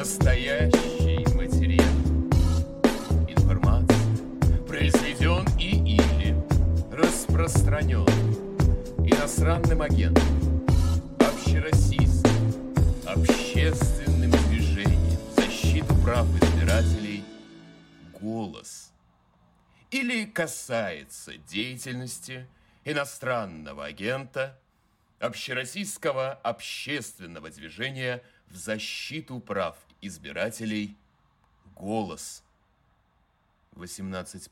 Настоящий материал. Информация произведен и или распространен иностранным агентом, общероссийским, общественным движением защиту прав избирателей «Голос» или касается деятельности иностранного агента общероссийского общественного движения в защиту прав избирателей «Голос» 18+.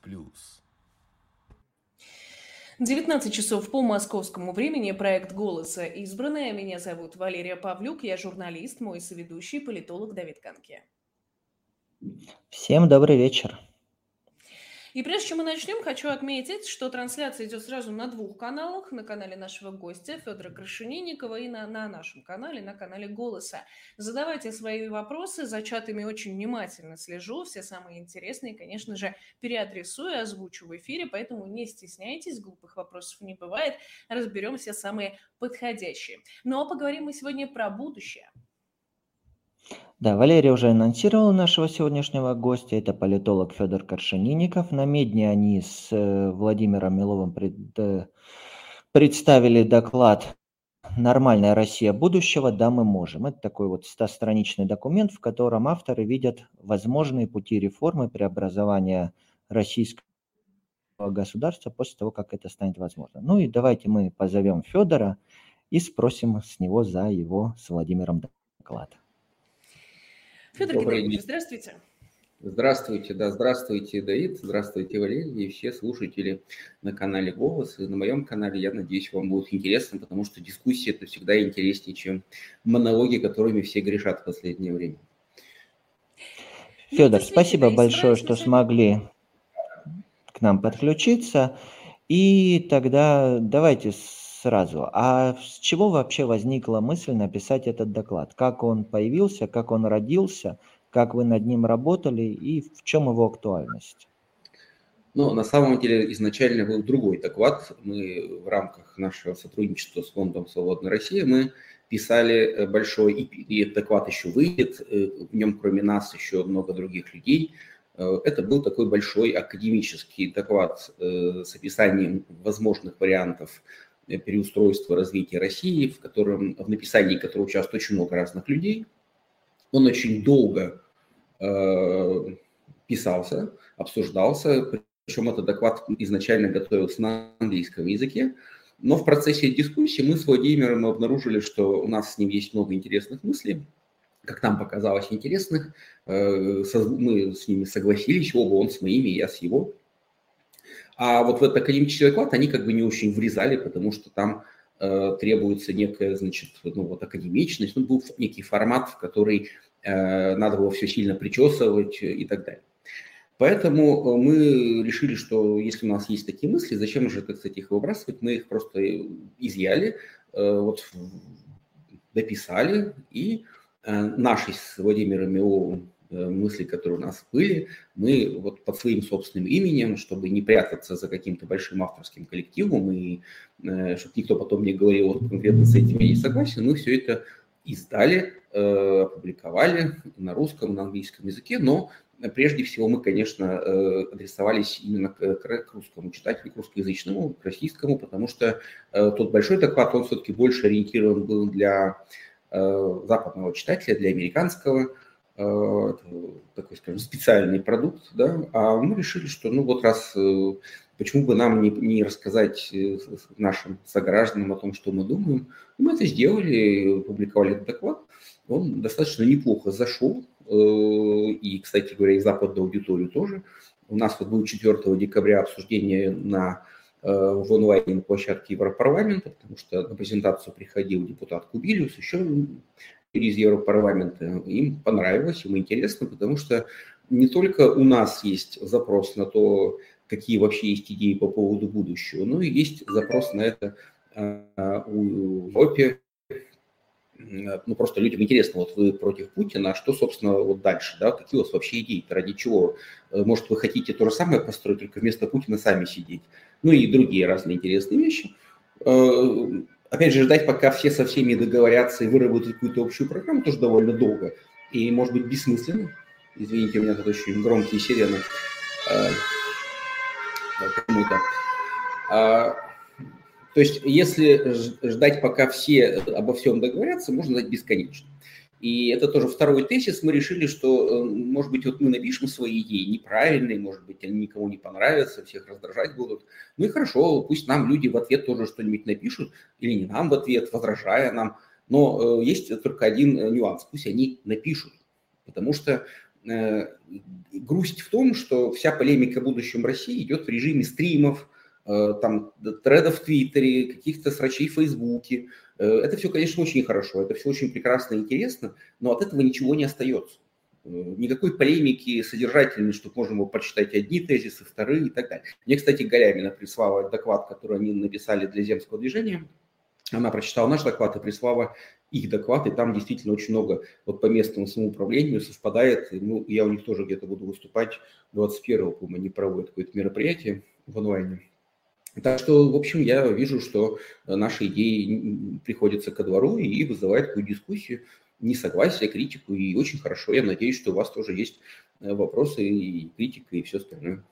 19 часов по московскому времени. Проект «Голоса» избранная. Меня зовут Валерия Павлюк. Я журналист, мой соведущий, политолог Давид Канке. Всем добрый вечер. И прежде чем мы начнем, хочу отметить, что трансляция идет сразу на двух каналах. На канале нашего гостя Федора Крашенинникова и на, на нашем канале, на канале «Голоса». Задавайте свои вопросы, за чатами очень внимательно слежу. Все самые интересные, конечно же, переадресую, озвучу в эфире, поэтому не стесняйтесь, глупых вопросов не бывает. Разберем все самые подходящие. Ну а поговорим мы сегодня про будущее – да, Валерия уже анонсировала нашего сегодняшнего гостя. Это политолог Федор Коршенинников. На Медне они с э, Владимиром Миловым пред, э, представили доклад «Нормальная Россия будущего. Да, мы можем». Это такой вот стостраничный документ, в котором авторы видят возможные пути реформы преобразования российского государства после того, как это станет возможно. Ну и давайте мы позовем Федора и спросим с него за его с Владимиром доклад. Федор Добрый Геннадьевич, здравствуйте. Здравствуйте, да, здравствуйте, Давид, здравствуйте, Валерий и все слушатели на канале «Голос» и на моем канале. Я надеюсь, вам будет интересно, потому что дискуссии это всегда интереснее, чем монологи, которыми все грешат в последнее время. Федор, спасибо большое, что смогли к нам подключиться. И тогда давайте сразу. А с чего вообще возникла мысль написать этот доклад? Как он появился, как он родился, как вы над ним работали и в чем его актуальность? Ну, на самом деле изначально был другой доклад. Мы в рамках нашего сотрудничества с Фондом «Свободная Россия» мы писали э, большой, и этот доклад еще выйдет, э, в нем кроме нас еще много других людей. Э, это был такой большой академический доклад с описанием возможных вариантов переустройства развития России, в котором в написании которого участвует очень много разных людей. Он очень долго э, писался, обсуждался, причем этот доклад изначально готовился на английском языке, но в процессе дискуссии мы с Владимиром обнаружили, что у нас с ним есть много интересных мыслей, как нам показалось, интересных. Э, мы с ними согласились, оба, он с моими, я с его. А вот в этот академический доклад они как бы не очень врезали, потому что там э, требуется некая, значит, ну вот академичность, ну был некий формат, в который э, надо было все сильно причесывать и так далее. Поэтому э, мы решили, что если у нас есть такие мысли, зачем же, так сказать, их выбрасывать? Мы их просто изъяли, э, вот дописали, и э, наши с Владимиром Миловым Э, мысли, которые у нас были, мы вот под своим собственным именем, чтобы не прятаться за каким-то большим авторским коллективом и э, чтобы никто потом не говорил, вот конкретно с этим я не согласен, мы все это издали, э, опубликовали на русском, на английском языке, но прежде всего мы, конечно, адресовались именно к, к русскому читателю, к русскоязычному, к российскому, потому что тот большой доклад, он все-таки больше ориентирован был для западного читателя, для американского Э, такой, скажем, специальный продукт, да, а мы решили, что, ну вот раз, э, почему бы нам не, не рассказать э, нашим согражданам о том, что мы думаем, мы это сделали, публиковали этот доклад, он достаточно неплохо зашел, и, кстати говоря, и западную аудиторию тоже. У нас вот был 4 декабря обсуждение на в онлайн-площадке Европарламента, потому что на презентацию приходил депутат Кубилиус, еще из Европарламента, им понравилось, им интересно, потому что не только у нас есть запрос на то, какие вообще есть идеи по поводу будущего, но и есть запрос на это а, у Европе. Ну, просто людям интересно, вот вы против Путина, а что, собственно, вот дальше, да, какие у вас вообще идеи, ради чего? Может, вы хотите то же самое построить, только вместо Путина сами сидеть? Ну и другие разные интересные вещи опять же, ждать, пока все со всеми договорятся и выработают какую-то общую программу, тоже довольно долго. и, может быть, бессмысленно. Извините, у меня тут очень громкие сирены. Почему-то. А, то есть, если ждать, пока все обо всем договорятся, можно ждать бесконечно. И это тоже второй тезис. Мы решили, что, э, может быть, вот мы напишем свои идеи неправильные, может быть, они никому не понравятся, всех раздражать будут. Ну и хорошо, пусть нам люди в ответ тоже что-нибудь напишут, или не нам в ответ, возражая нам. Но э, есть только один э, нюанс. Пусть они напишут. Потому что грусть в том, что вся полемика о будущем России идет в режиме стримов, там, тредов в Твиттере, каких-то срачей в Фейсбуке, Э, это все, конечно, очень хорошо, это все очень прекрасно и интересно, но от этого ничего не остается. Э, никакой полемики содержательной, чтобы можно было прочитать одни тезисы, вторые и так далее. Мне, кстати, Галямина прислала доклад, который они написали для земского движения. Она прочитала наш доклад и прислала их доклад, и там действительно очень много вот по местному самоуправлению совпадает. Ну, я у них тоже где-то буду выступать 21-го, по-моему, они проводят какое-то мероприятие в онлайне. Так что, в общем, я вижу, что наши идеи приходятся ко двору и вызывают такую дискуссию, несогласие, критику, и очень хорошо. Я надеюсь, что у вас тоже есть э, вопросы и критика, и все остальное.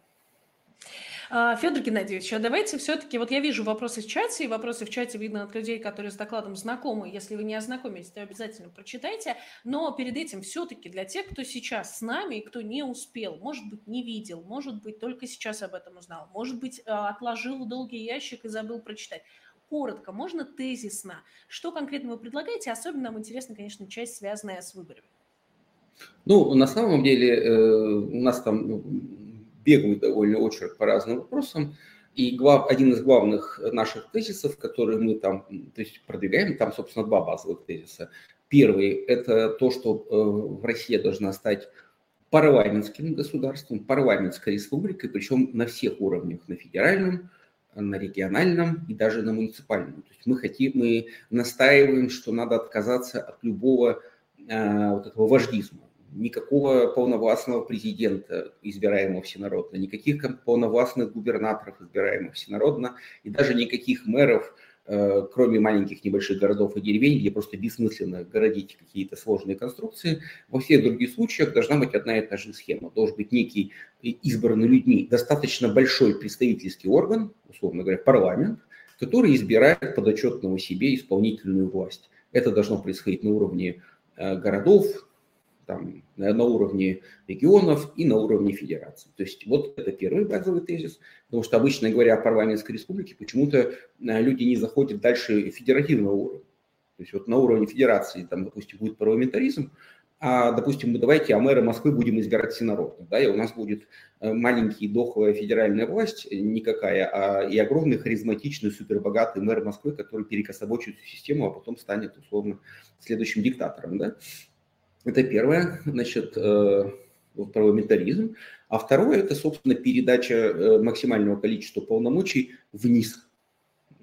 А, Федор Геннадьевич, а давайте все-таки, вот я вижу вопросы в чате, и вопросы в чате видно от людей, которые с докладом знакомы. Если вы не ознакомились, то обязательно прочитайте. Но перед этим все-таки для тех, кто сейчас с нами и кто не успел, может быть, не видел, может быть, только сейчас об этом узнал, может быть, а, отложил долгий ящик и забыл прочитать коротко, можно тезисно. Что конкретно вы предлагаете? Особенно нам интересна, конечно, часть, связанная с выборами. Ну, на самом деле, э, у нас там ну, беглый довольно очерк по разным вопросам. И глав, один из главных наших тезисов, которые мы там то есть продвигаем, там, собственно, два базовых тезиса. Первый – это то, что э, Россия должна стать парламентским государством, парламентской республикой, причем на всех уровнях, на федеральном, на региональном и даже на муниципальном. То есть мы хотим, мы настаиваем, что надо отказаться от любого э, вот этого вождизма никакого полновластного президента, избираемого всенародно, никаких полновластных губернаторов, избираемых всенародно, и даже никаких мэров, э, кроме маленьких небольших городов и деревень, где просто бессмысленно городить какие-то сложные конструкции. Во всех других случаях должна быть одна и та же схема. Должен быть некий избранный людьми достаточно большой представительский орган, условно говоря, парламент, который избирает подотчетного себе исполнительную власть. Это должно происходить на уровне э, городов, там, на уровне регионов и на уровне федерации. То есть вот это первый базовый тезис, потому что обычно говоря о парламентской республике, почему-то э, люди не заходят дальше федеративного уровня. То есть вот на уровне федерации, там, допустим, будет парламентаризм, а, допустим, мы давайте, а мэра Москвы будем избирать всенародно, да, и у нас будет э, маленький дохлая федеральная власть, э, никакая, а и огромный харизматичный, супербогатый мэр Москвы, который перекособочит систему, а потом станет, условно, следующим диктатором, да. Это первое, значит, э, парламентаризм. А второе – это, собственно, передача э, максимального количества полномочий вниз.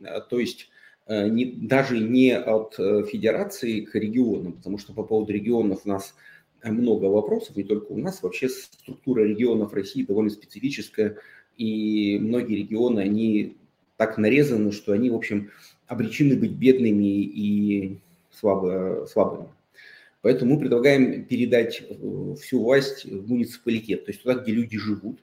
Э, то есть не, даже не от федерации к регионам, потому что по поводу регионов у нас много вопросов, не только у нас, вообще структура регионов России довольно специфическая, и многие регионы, они так нарезаны, что они, в общем, обречены быть бедными и слабо, слабыми. Поэтому мы предлагаем передать э, всю власть в муниципалитет, то есть туда, где люди живут,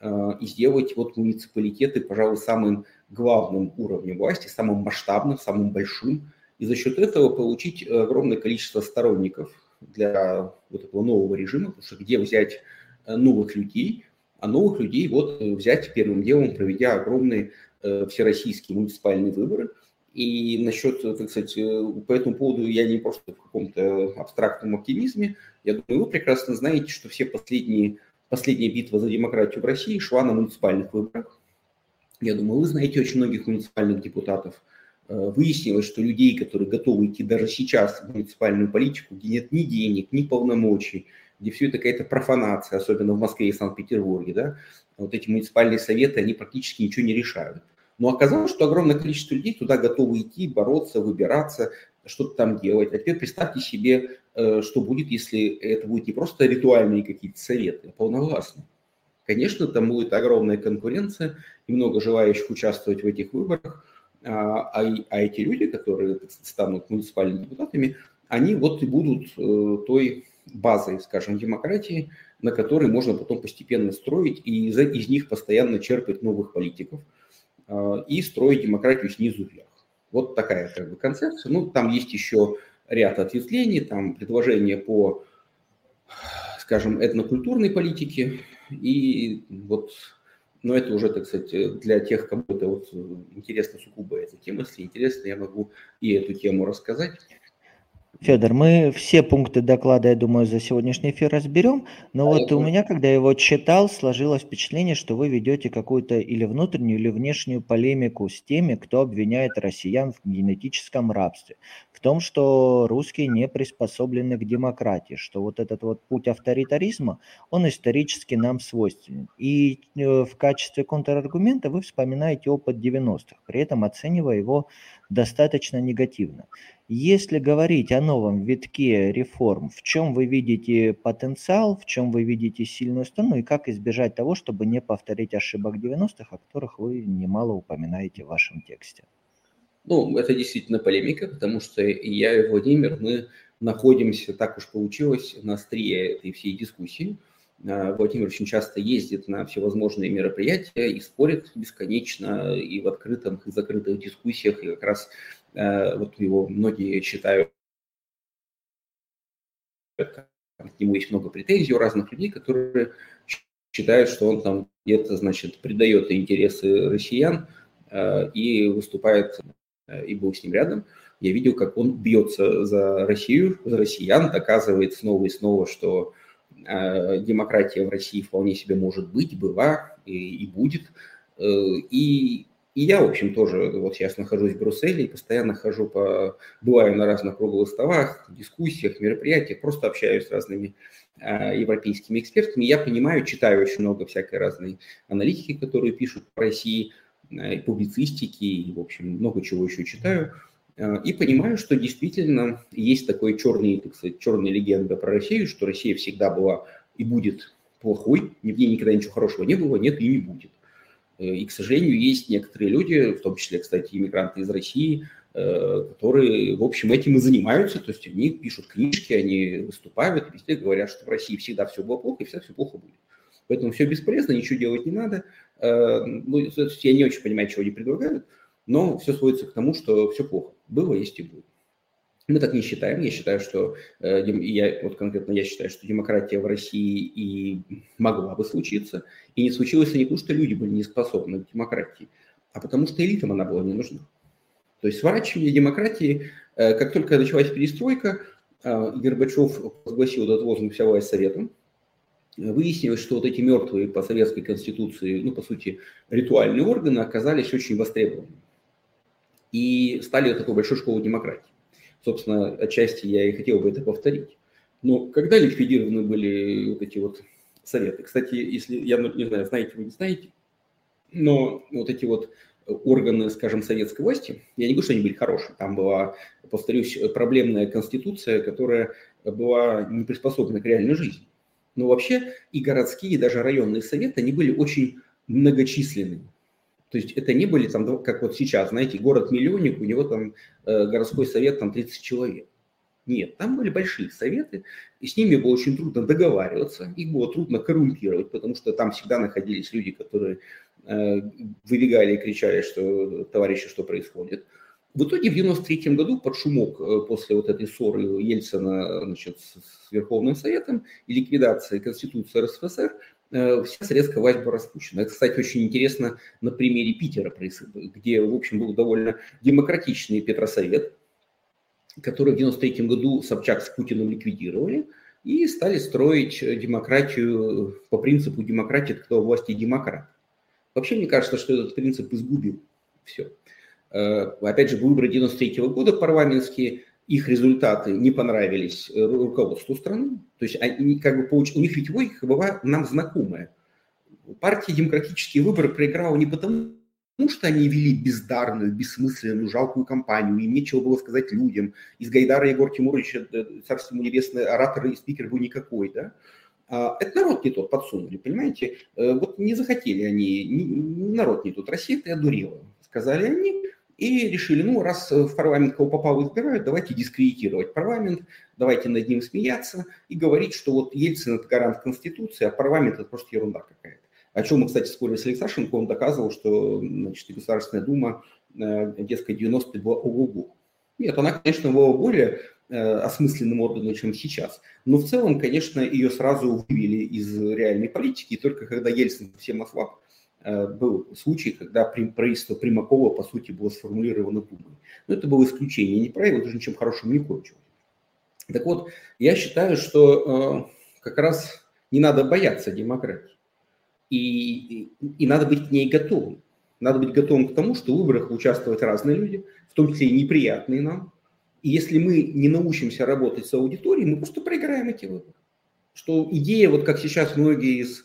э, и сделать вот муниципалитеты, пожалуй, самым главным уровнем власти, самым масштабным, самым большим, и за счет этого получить огромное количество сторонников для вот этого нового режима, потому что где взять э, новых людей, а новых людей вот взять первым делом, проведя огромные всероссийские муниципальные выборы – и насчет, так сказать, по этому поводу я не просто в каком-то абстрактном оптимизме. Я думаю, вы прекрасно знаете, что все последние, последняя битва за демократию в России шла на муниципальных выборах. Я думаю, вы знаете очень многих муниципальных депутатов. Э, выяснилось, что людей, которые готовы идти даже сейчас в муниципальную политику, где нет ни денег, ни полномочий, где все это какая-то профанация, особенно в Москве и Санкт-Петербурге, да, вот эти муниципальные советы, они практически ничего не решают. Но оказалось, что огромное количество людей туда готовы идти, бороться, выбираться, что-то там делать. А теперь представьте себе, э, что будет, если это будет не просто ритуальные какие-то советы, а полновластные. Конечно, там будет огромная конкуренция и много желающих участвовать в этих выборах, а, а, а эти люди, которые станут муниципальными депутатами, они вот и будут э, той базой, скажем, демократии, на которой можно потом постепенно строить и из, из них постоянно черпать новых политиков и строить демократию снизу вверх. Вот такая как бы концепция. Ну, там есть еще ряд ответвлений, там предложения по, скажем, этнокультурной политике. И вот, но это уже, так сказать, для тех, кому это вот интересно сугубо эта тема. Если интересно, я могу и эту тему рассказать. Федор, мы все пункты доклада, я думаю, за сегодняшний эфир разберем, но а вот у меня, когда я его читал, сложилось впечатление, что вы ведете какую-то или внутреннюю, или внешнюю полемику с теми, кто обвиняет россиян в генетическом рабстве, в том, что русские не приспособлены к демократии, что вот этот вот путь авторитаризма, он исторически нам свойственен. И э, в качестве контраргумента вы вспоминаете опыт 90-х, при этом оценивая его достаточно негативно. Если говорить о новом витке реформ, в чем вы видите потенциал, в чем вы видите сильную сторону и как избежать того, чтобы не повторить ошибок 90-х, о которых вы немало упоминаете в вашем тексте? Ну, это действительно полемика, потому что я, и Владимир, мы находимся, так уж получилось, на острие этой всей дискуссии. А, Владимир очень часто ездит на всевозможные мероприятия и спорит бесконечно и в открытых, и закрытых дискуссиях, и как раз Э, вот его многие считают, к нему есть много претензий у разных людей, которые считают, что он там где-то, значит, предает интересы россиян э, и выступает, и был с ним рядом. Я видел, как он бьется за Россию, за россиян, доказывает снова и снова, что демократия в России вполне себе может быть, была и, и будет. И и я, в общем, тоже вот сейчас нахожусь в Брюсселе и постоянно хожу по, бываю на разных круглых столах, дискуссиях, мероприятиях, просто общаюсь с разными э, европейскими экспертами. Я понимаю, читаю очень много всякой разной аналитики, которые пишут по России, э, публицистики, и, в общем, много чего еще читаю. Э, и понимаю, что действительно есть такой черный, так сказать, черная легенда про Россию, что Россия всегда была и будет плохой, в ней никогда ничего хорошего не было, нет и не будет. Э, и, к сожалению, есть некоторые люди, в том числе, кстати, иммигранты из России, которые, в общем, этим и занимаются, то есть они пишут книжки, они выступают, везде говорят, что в России всегда все было плохо, и всегда все плохо будет. Поэтому все бесполезно, ничего делать не надо. Ну, я не очень понимаю, чего они предлагают, но все сводится к тому, что все плохо. Было, есть и будет. Мы так не считаем. Я считаю, что э, я, вот конкретно я считаю, что демократия в России и могла бы случиться. И не случилось не потому, что люди были не способны к демократии, а потому что элитам она была не нужна. То есть сворачивание демократии, э, как только началась перестройка, э, Горбачев возгласил этот лозунг «Вся власть советом», выяснилось, что вот эти мертвые по советской конституции, ну, по сути, ритуальные органы оказались очень востребованы и стали такой большой школой демократии. Собственно, отчасти я и хотел бы это повторить. Но когда ликвидированы были вот эти вот советы? Кстати, если, я не знаю, знаете вы не знаете, но вот эти вот органы, скажем, советской власти, я не говорю, что они были хорошие, там была, повторюсь, проблемная конституция, которая была не приспособлена к реальной жизни. Но вообще и городские, и даже районные советы, они были очень многочисленными. То есть это не были там, как вот сейчас, знаете, город-миллионник, у него там э, городской совет там 30 человек. Нет, там были большие советы, и с ними было очень трудно договариваться, их было трудно коррумпировать, потому что там всегда находились люди, которые э, выбегали и кричали, что товарищи, что происходит. В итоге в 93 году под шумок э, после вот этой ссоры Ельцина значит, с Верховным Советом и ликвидации Конституции РСФСР Э, вся советская власть была распущена. Это, кстати, очень интересно на примере Питера, где, в общем, был довольно демократичный Петросовет, который в 93 году Собчак с Путиным ликвидировали и стали строить демократию по принципу демократии, кто власти демократ. Вообще, мне кажется, что этот принцип изгубил все. Э, опять же, выборы 93 года парламентские их результаты не понравились э, руководству страны, то есть они как бы получ... у них ведь логика была нам знакомая. Партия демократические выборы проиграла не потому, что они вели бездарную, бессмысленную, жалкую кампанию, им нечего было сказать людям. Из Гайдара Егор Тимуровича, э, царство ему небесное, оратор и спикер был никакой, да? А, это народ не тот подсунули, понимаете? Вот не захотели они, народ не тот, Россия-то одурела, сказали они, И решили, ну, раз в парламент кого попало избирают, давайте дискредитировать парламент, давайте над ним смеяться и говорить, что вот Ельцин – это гарант Конституции, а парламент – это просто ерунда какая-то. О чем мы, кстати, спорили с Алексашенко, он доказывал, что значит, Государственная Дума, э, дескать, 90 была ого Нет, она, конечно, была более э, осмысленным органом, чем сейчас. Но в целом, конечно, ее сразу вывели из реальной политики, и только когда Ельцин всем ослаб, Э, был случай, когда правительство Примакова, по сути, было сформулировано Думой. Но это было исключение, не правило, даже ничем хорошим не кончилось. Так вот, я считаю, что э, как раз не надо бояться демократии. И, и, и надо быть к ней готовым. Надо быть готовым к тому, что в выборах участвуют разные люди, в том числе и неприятные нам. И если мы не научимся работать с аудиторией, мы просто проиграем эти выборы. Что идея, вот как сейчас многие из Э,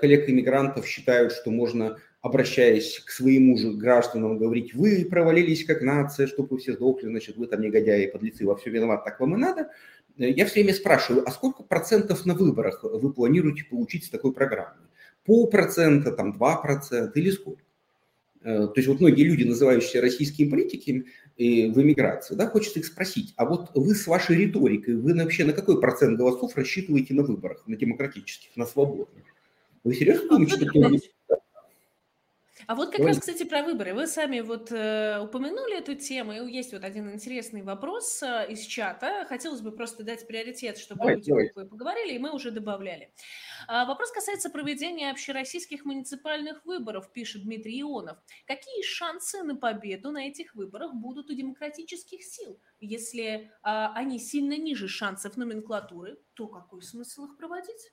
коллег-иммигрантов считают, что можно, обращаясь к своему же гражданам, говорить, вы провалились как нация, чтобы вы все сдохли, значит, вы там негодяи, подлецы, во все виноват, так вам и надо. Э, я все время спрашиваю, а сколько процентов на выборах вы планируете получить с такой программой? Полпроцента, там, два процента или сколько? Э, то есть вот многие люди, называющиеся российскими политиками в эмиграции, да, хочется их спросить, а вот вы с вашей риторикой, вы вообще на какой процент голосов рассчитываете на выборах, на демократических, на свободных? Вы серьезно думаете, что это а вот как раз, кстати, про выборы. Вы сами вот э, упомянули эту тему, и есть вот один интересный вопрос э, из чата. Хотелось бы просто дать приоритет, чтобы давай, люди давай. поговорили, и мы уже добавляли. А, вопрос касается проведения общероссийских муниципальных выборов, пишет Дмитрий Ионов. Какие шансы на победу на этих выборах будут у демократических сил? Если а, они сильно ниже шансов номенклатуры, то какой смысл их проводить?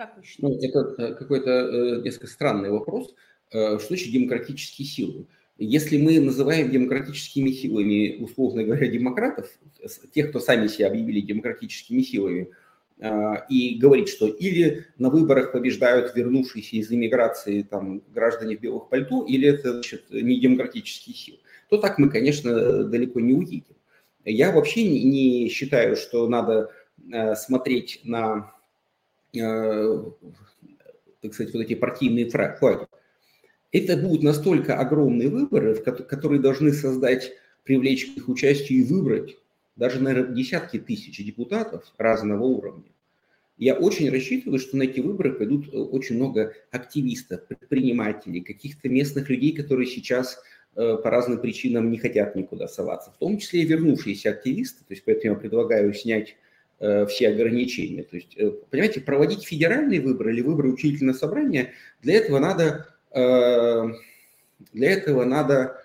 Как вы ну, считаете? Ну, это какой-то э, несколько странный вопрос. Э, что значит демократические силы? Если мы называем демократическими силами, условно говоря, демократов, тех, кто сами себя объявили демократическими силами, э, и говорить, что или на выборах побеждают вернувшиеся из иммиграции там, граждане в белых пальто, или это значит, не демократические силы, то так мы, конечно, далеко не уедем. Я вообще не, считаю, что надо смотреть на Э, так сказать, вот эти партийные флаги. Это будут настолько огромные выборы, которые должны создать, привлечь их участию и выбрать даже, наверное, десятки тысяч депутатов разного уровня. Я очень рассчитываю, что на эти выборы пойдут э, очень много активистов, предпринимателей, каких-то местных людей, которые сейчас э, по разным причинам не хотят никуда соваться, в том числе и вернувшиеся активисты. То есть поэтому я предлагаю снять Э, все ограничения. То есть, э, понимаете, проводить федеральные выборы или выборы учительного собрания, для этого надо, э, для этого надо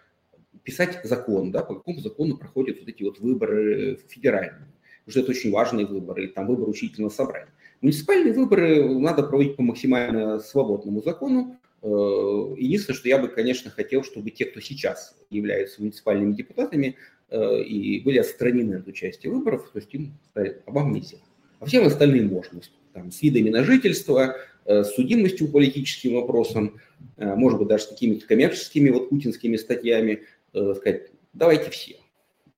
писать закон, да, по какому закону проходят вот эти вот выборы федеральные. Потому что это очень важные выборы, там выбор учительного собрания. Муниципальные выборы надо проводить по максимально свободному закону. Единственное, что я бы, конечно, хотел, чтобы те, кто сейчас являются муниципальными депутатами, Э, и были отстранены от участия в выборах, то есть им сказали, нельзя. А всем остальным можно, там, с видами на жительство, э, с судимостью политическим вопросам, э, может быть, даже с какими-то коммерческими вот путинскими статьями, сказать, давайте все.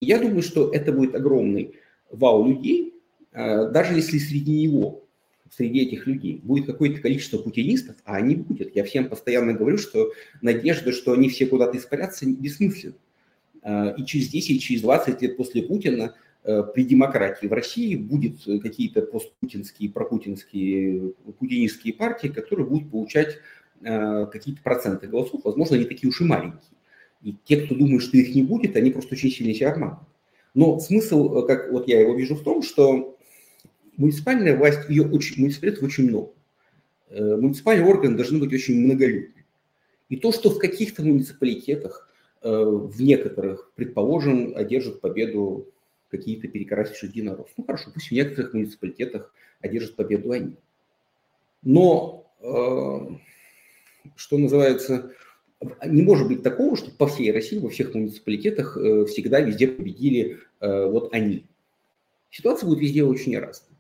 Я думаю, что это будет огромный вау людей, даже если среди него, среди этих людей будет какое-то количество путинистов, а они будут. Я всем постоянно говорю, что надежда, что они все куда-то испарятся, бессмысленна. Э, и через 10, через 20 лет после Путина э, при демократии в России будет какие-то постпутинские, пропутинские, путинистские партии, которые будут получать э, какие-то проценты голосов, возможно, они такие уж и маленькие. И те, кто думает, что их не будет, они просто очень сильно себя обманывают. Но смысл, как вот я его вижу в том, что муниципальная власть, ее очень, муниципалитетов очень много. Муниципальные органы должны быть очень многолюдны. И то, что в каких-то муниципалитетах Э, в некоторых, предположим, одержат победу какие-то перекорастившие единорос. Ну хорошо, пусть в некоторых муниципалитетах одержат победу они. Но, э, что называется, не может быть такого, что по всей России, во всех муниципалитетах э, всегда везде победили вот они. Ситуация будет везде очень разная.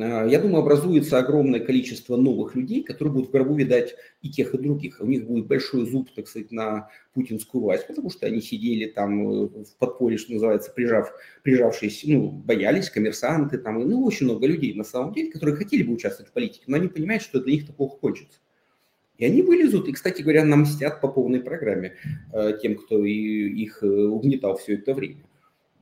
А, я думаю, образуется огромное количество новых людей, которые будут в гробу видать и тех, и других. У них будет большой зуб, так сказать, на путинскую власть, потому что они сидели там э, в подполье, что называется, прижав, прижавшись, ну, боялись, коммерсанты там, ну, очень много людей на самом деле, которые хотели бы участвовать в политике, но они понимают, что для них плохо кончится. И они вылезут, и, кстати говоря, нам мстят по полной программе э, тем, кто их э, угнетал все это время.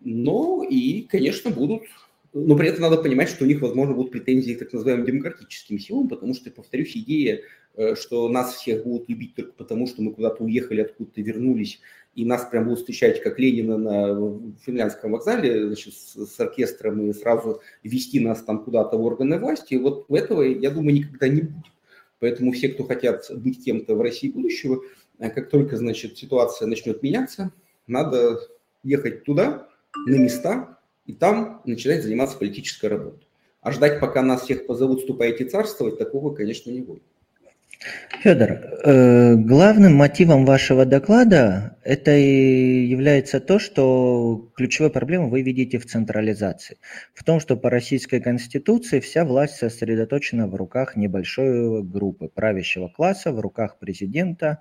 Но и, конечно, будут но при этом надо понимать, что у них, возможно, будут претензии к так называемым демократическим силам, потому что, повторюсь, идея, э, что нас всех будут любить только потому, что мы куда-то уехали, откуда-то вернулись, и нас прям будут встречать как Ленина на финляндском вокзале значит, с, с оркестром и сразу вести нас там куда-то в органы власти, вот этого, я думаю, никогда не будет. Поэтому все, кто хотят быть кем-то в России будущего, э, как только, значит, ситуация начнет меняться, надо ехать туда, на места, и там начинать заниматься политической работой. А ждать, пока нас всех позовут, ступайте царствовать, такого, конечно, не будет. Федор, э, главным мотивом вашего доклада это и является то, что ключевой проблемой вы видите в централизации. В том, что по российской конституции вся власть сосредоточена в руках небольшой группы правящего класса, в руках президента,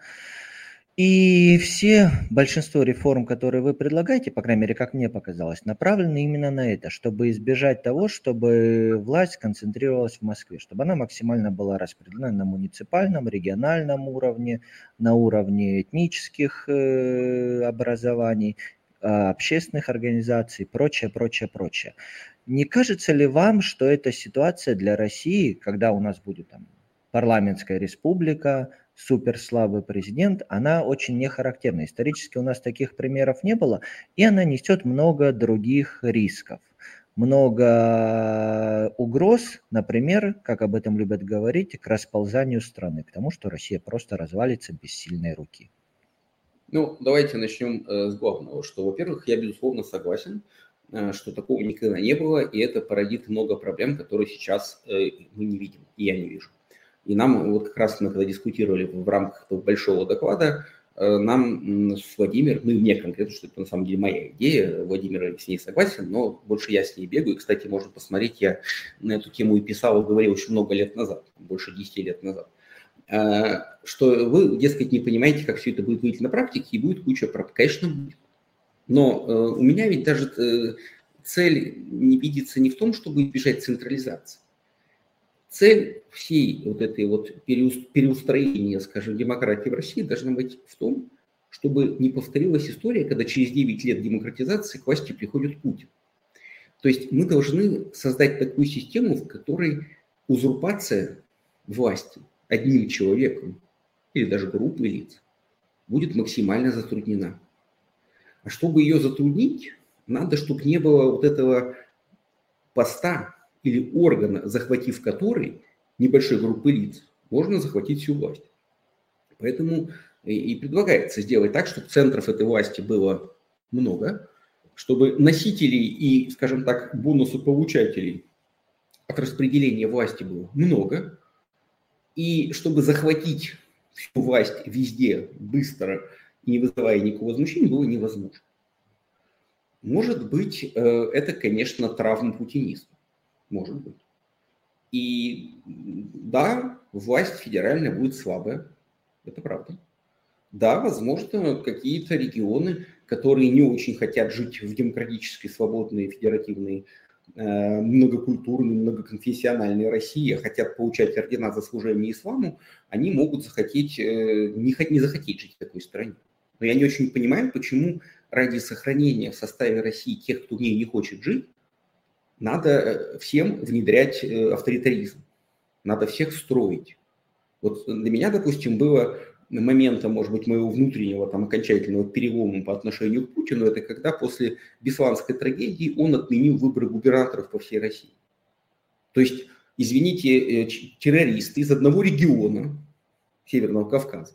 и все, большинство реформ, которые вы предлагаете, по крайней мере, как мне показалось, направлены именно на это, чтобы избежать того, чтобы власть концентрировалась в Москве, чтобы она максимально была распределена на муниципальном, региональном уровне, на уровне этнических э, образований, а, общественных организаций, прочее, прочее, прочее. Не кажется ли вам, что эта ситуация для России, когда у нас будет там парламентская республика, суперслабый президент, она очень не характерна. Исторически у нас таких примеров не было, и она несет много других рисков. Много угроз, например, как об этом любят говорить, к расползанию страны, к тому, что Россия просто развалится без сильной руки. Ну, давайте начнем э, с главного, что, во-первых, я, безусловно, согласен, э, что такого никогда не было, и это породит много проблем, которые сейчас э, мы не видим, и я не вижу. И нам, вот как раз мы когда дискутировали в рамках этого большого доклада, э, нам с Владимир, ну и мне конкретно, что это на самом деле моя идея, Владимир с ней согласен, но больше я с ней бегаю. И, кстати, можно посмотреть, я на эту тему и писал, и говорил очень много лет назад, больше 10 лет назад, э, что вы, дескать, не понимаете, как все это будет выглядеть на практике, и будет куча практик. Конечно, будет. Но э, у меня ведь даже цель не видится не в том, чтобы избежать централизации, Цель всей вот этой вот переустроения, скажем, демократии в России должна быть в том, чтобы не повторилась история, когда через 9 лет демократизации к власти приходит Путин. То есть мы должны создать такую систему, в которой узурпация власти одним человеком или даже группой лиц будет максимально затруднена. А чтобы ее затруднить, надо, чтобы не было вот этого поста или органа, захватив который небольшой группы лиц, можно захватить всю власть. Поэтому и предлагается сделать так, чтобы центров этой власти было много, чтобы носителей и, скажем так, бонусополучателей от распределения власти было много, и чтобы захватить всю власть везде быстро не вызывая никакого возмущения, было невозможно. Может быть, э, это, конечно, травма путинизма может быть. И да, власть федеральная будет слабая, это правда. Да, возможно, какие-то регионы, которые не очень хотят жить в демократической, свободной, федеративной, э, многокультурной, многоконфессиональной России, а хотят получать ордена за служение исламу, они могут захотеть, э, не, не захотеть жить в такой стране. Но я не очень понимаю, почему ради сохранения в составе России тех, кто в ней не хочет жить, надо э, всем внедрять э, авторитаризм, надо всех строить. Вот для меня, допустим, было моментом, может быть, моего внутреннего там окончательного перелома по отношению к Путину, это когда после Бесланской трагедии он отменил выборы губернаторов по всей России. То есть, извините, э, террористы из одного региона Северного Кавказа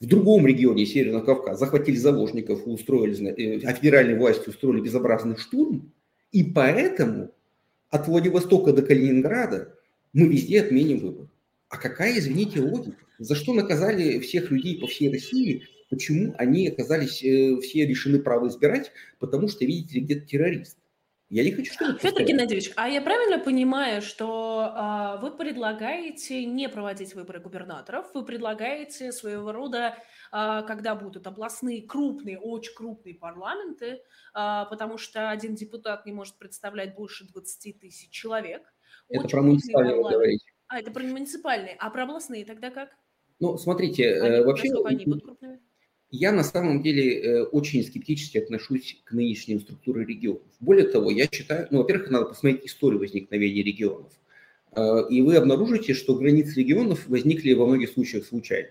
в другом регионе Северного Кавказа захватили заложников, устроили, а федеральной власти устроили безобразный штурм, и поэтому от Владивостока до Калининграда мы везде отменим выбор. А какая, извините, логика? За что наказали всех людей по всей России? Почему они оказались э, все решены право избирать? Потому что, видите ли, где-то террорист. Я не хочу, чтобы... Федор Геннадьевич, а я правильно понимаю, что а, вы предлагаете не проводить выборы губернаторов, вы предлагаете своего рода, а, когда будут областные крупные, очень крупные парламенты, а, потому что один депутат не может представлять больше 20 тысяч человек. Это про муниципальные говорить. А, это про муниципальные. А про областные тогда как? Ну, смотрите, они, вообще... Они будут крупными? Я на самом деле очень скептически отношусь к нынешним структуре регионов. Более того, я считаю, ну, во-первых, надо посмотреть историю возникновения регионов. И вы обнаружите, что границы регионов возникли во многих случаях случайно.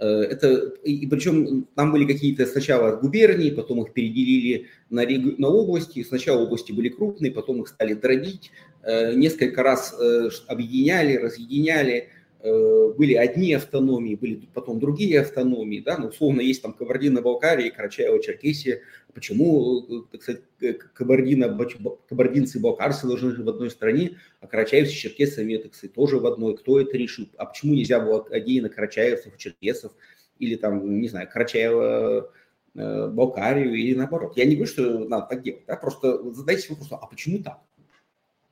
Э, это, и причем там были какие-то сначала губернии, потом их переделили на, на области. Сначала области были крупные, потом их стали дробить. Э, несколько раз э, объединяли, разъединяли. Были одни автономии, были потом другие автономии. Да? Ну, условно, есть там Кабардино-Балкария и Карачаево-Черкесия. Почему, так сказать, кабардино, кабардинцы и балкарцы должны жить в одной стране, а карачаевцы с черкесами, так сказать, тоже в одной. Кто это решил? А почему нельзя было отдельно карачаевцев, черкесов или там, не знаю, Карачаева, э, Балкарию или наоборот. Я не говорю, что надо так делать, да? просто задайте вопрос, а почему так?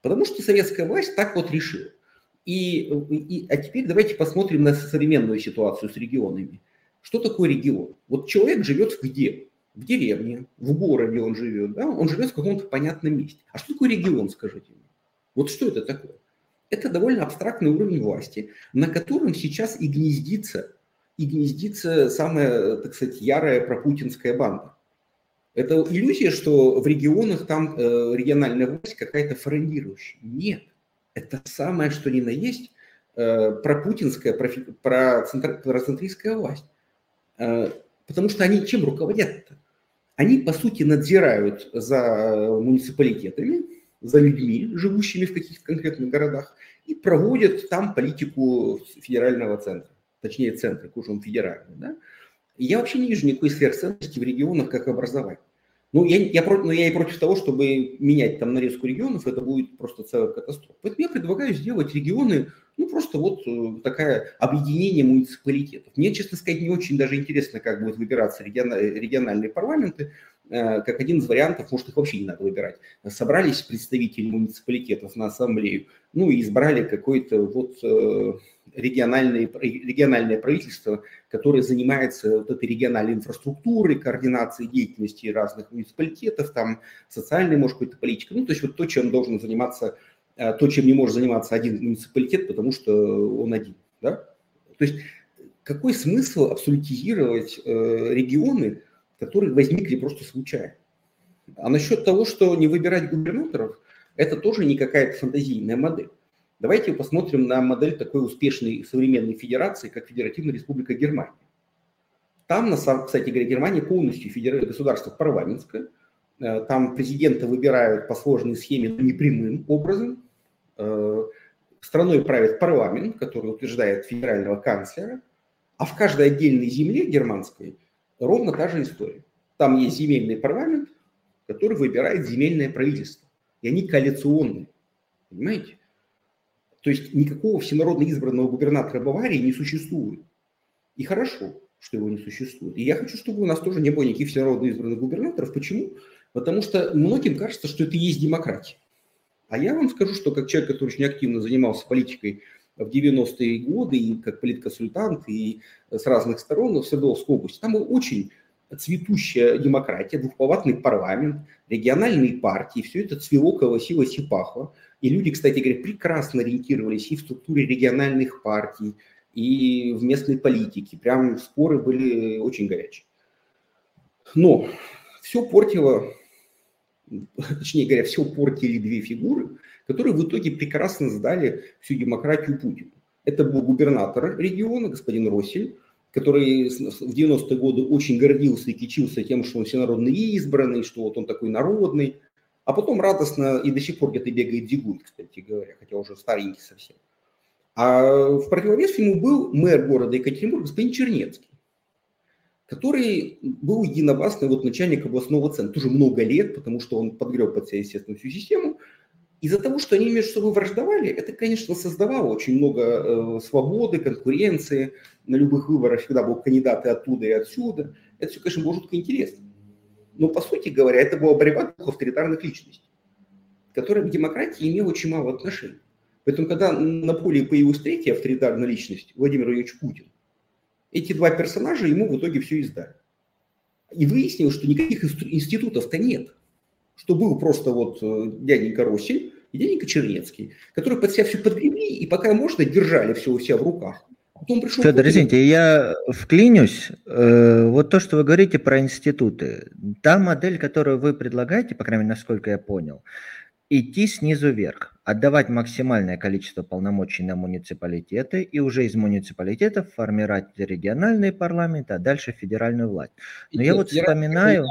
Потому что советская власть так вот решила. И, и, а теперь давайте посмотрим на современную ситуацию с регионами. Что такое регион? Вот человек живет где? в деревне, в городе он живет, да, он живет в каком-то понятном месте. А что такое регион, скажите мне? Вот что это такое? Это довольно абстрактный уровень власти, на котором сейчас и гнездится, и гнездится самая, так сказать, ярая пропутинская банда. Это иллюзия, что в регионах там э, региональная власть какая-то фронdiрующая. Нет. Это самое, что ни на есть, э, пропутинская, про, про, центр, процентристская власть. Э, потому что они чем руководят-то? Они, по сути, надзирают за муниципалитетами, за людьми, живущими в каких-то конкретных городах, и проводят там политику федерального центра, точнее центра, уже он федеральный. Да? Я вообще не вижу никакой сверхценности в регионах как образование. Ну, я, я, но я и против того, чтобы менять там нарезку регионов, это будет просто целая катастрофа. Поэтому я предлагаю сделать регионы, ну, просто вот э, такое объединение муниципалитетов. Мне, честно сказать, не очень даже интересно, как будут выбираться региональные парламенты, э, как один из вариантов, может, их вообще не надо выбирать. Собрались представители муниципалитетов на ассамблею, ну, и избрали какой-то вот региональное, региональное правительство, которое занимается вот этой региональной инфраструктурой, координацией деятельности разных муниципалитетов, там социальной, может, какой-то политикой. Ну, то есть вот то, чем должен заниматься, э, то, чем не может заниматься один муниципалитет, потому что он один. Да? То есть какой смысл абсолютизировать э, регионы, которые возникли просто случайно? А насчет того, что не выбирать губернаторов, это тоже не какая-то фантазийная модель. Давайте посмотрим на модель такой успешной современной федерации, как Федеративная Республика Германия. Там, кстати говоря, Германия полностью федер... государство парламентское. Э, там президента выбирают по сложной схеме, непрямым образом. Э, страной правит парламент, который утверждает федерального канцлера. А в каждой отдельной земле германской ровно та же история. Там есть земельный парламент, который выбирает земельное правительство. И они коалиционные. Понимаете? То есть никакого всенародно избранного губернатора Баварии не существует. И хорошо, что его не существует. И я хочу, чтобы у нас тоже не было никаких всенародно избранных губернаторов. Почему? Потому что многим кажется, что это и есть демократия. А я вам скажу, что как человек, который очень активно занимался политикой в 90-е годы, и как политконсультант, и с разных сторон в Свердловской области, там была очень цветущая демократия, двухпалатный парламент, региональные партии, все это цвело, колосилось и пахло. И люди, кстати говоря, прекрасно ориентировались и в структуре региональных партий, и в местной политике. Прям споры были очень горячие. Но все портило, точнее говоря, все портили две фигуры, которые в итоге прекрасно сдали всю демократию Путину. Это был губернатор региона, господин Россель, который в 90-е годы очень гордился и кичился тем, что он всенародно избранный, что вот он такой народный, а потом радостно и до сих пор где-то бегает дигует, кстати говоря, хотя уже старенький совсем. А в противовес ему был мэр города Екатеринбург, господин Чернецкий, который был единовластный вот начальник областного центра, тоже много лет, потому что он подгреб под себя, естественно, всю систему. Из-за того, что они между собой враждовали, это, конечно, создавало очень много э, свободы, конкуренции. На любых выборах всегда был кандидаты оттуда и отсюда. Это все, конечно, было жутко интересно. Но, по сути говоря, это была борьба двух авторитарных личностей, которая к демократии имела очень мало отношения. Поэтому, когда на поле появилась третья авторитарная личность, Владимир Владимирович Путин, эти два персонажа ему в итоге все издали. И выяснилось, что никаких институтов-то нет. Что был просто вот э, дяденька Россель и дяденька Чернецкий, которые под себя все подгребли и пока можно держали все у себя в руках. Потом пришел Федор, извините, я вклинюсь. Э, вот то, что вы говорите про институты. Та модель, которую вы предлагаете, по крайней мере, насколько я понял, идти снизу вверх, отдавать максимальное количество полномочий на муниципалитеты и уже из муниципалитетов формировать региональные парламенты, а дальше федеральную власть. Но и я вот вспоминаю...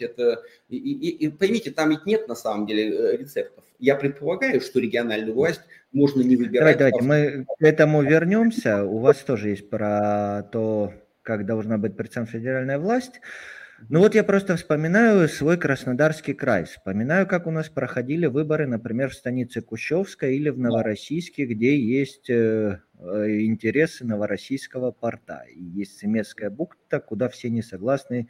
Это, и, и, и поймите, там ведь нет на самом деле э, рецептов. Я предполагаю, что региональную власть можно не выбирать. Давайте, давайте, мы к этому вернемся. У вас тоже есть про то, как должна быть представлена федеральная власть. Ну вот я просто вспоминаю свой Краснодарский край, вспоминаю, как у нас проходили выборы, например, в станице Кущевска или в Новороссийске, где есть э, э, интересы Новороссийского порта. И есть Семецкая бухта, куда все не согласны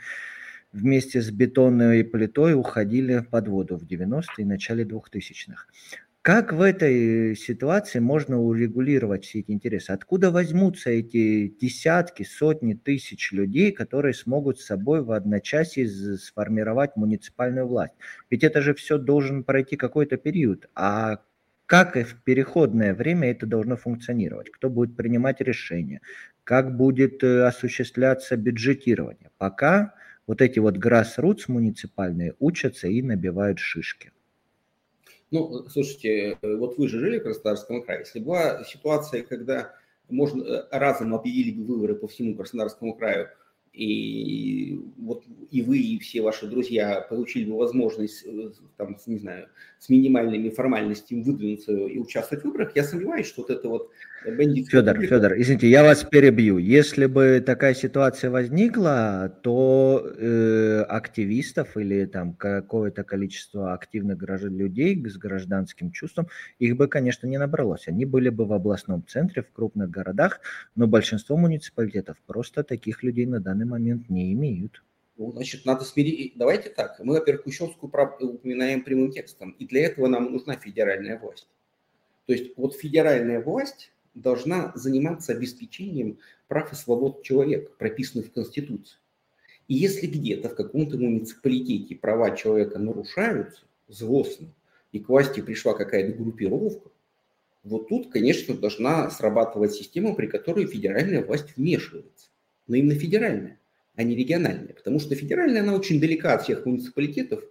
вместе с бетонной плитой уходили под воду в 90-е и начале 2000-х. Как в этой ситуации можно урегулировать все эти интересы? Откуда возьмутся эти десятки, сотни тысяч людей, которые смогут с собой в одночасье сформировать муниципальную власть? Ведь это же все должен пройти какой-то период. А как и в переходное время это должно функционировать? Кто будет принимать решения? Как будет э, осуществляться бюджетирование? Пока вот эти вот grassroots муниципальные учатся и набивают шишки. Ну, слушайте, э, вот вы же жили в Краснодарском крае. Если была ситуация, когда можно э, разом объявили бы выборы по всему Краснодарскому краю, и вот и вы, и все ваши друзья получили бы возможность, э, там, не знаю, с минимальными формальностями выдвинуться и участвовать в выборах, я сомневаюсь, что вот это вот Федор, публика... Федор, извините, я вас перебью. Если бы такая ситуация возникла, то э, активистов или там какое-то количество активных граждан, людей с гражданским чувством, их бы, конечно, не набралось. Они были бы в областном центре, в крупных городах, но большинство муниципалитетов просто таких людей на данный момент не имеют. Ну, значит, надо смирить. Давайте так. Мы, во-первых, Кущевскую упоминаем прямым текстом, и для этого нам нужна федеральная власть. То есть вот федеральная власть должна заниматься обеспечением прав и свобод человека, прописанных в Конституции. И если где-то в каком-то муниципалитете права человека нарушаются злостно, и к власти пришла какая-то группировка, вот тут, конечно, должна срабатывать система, при которой федеральная власть вмешивается. Но именно федеральная, а не региональная. Потому что федеральная, она очень далека от всех муниципалитетов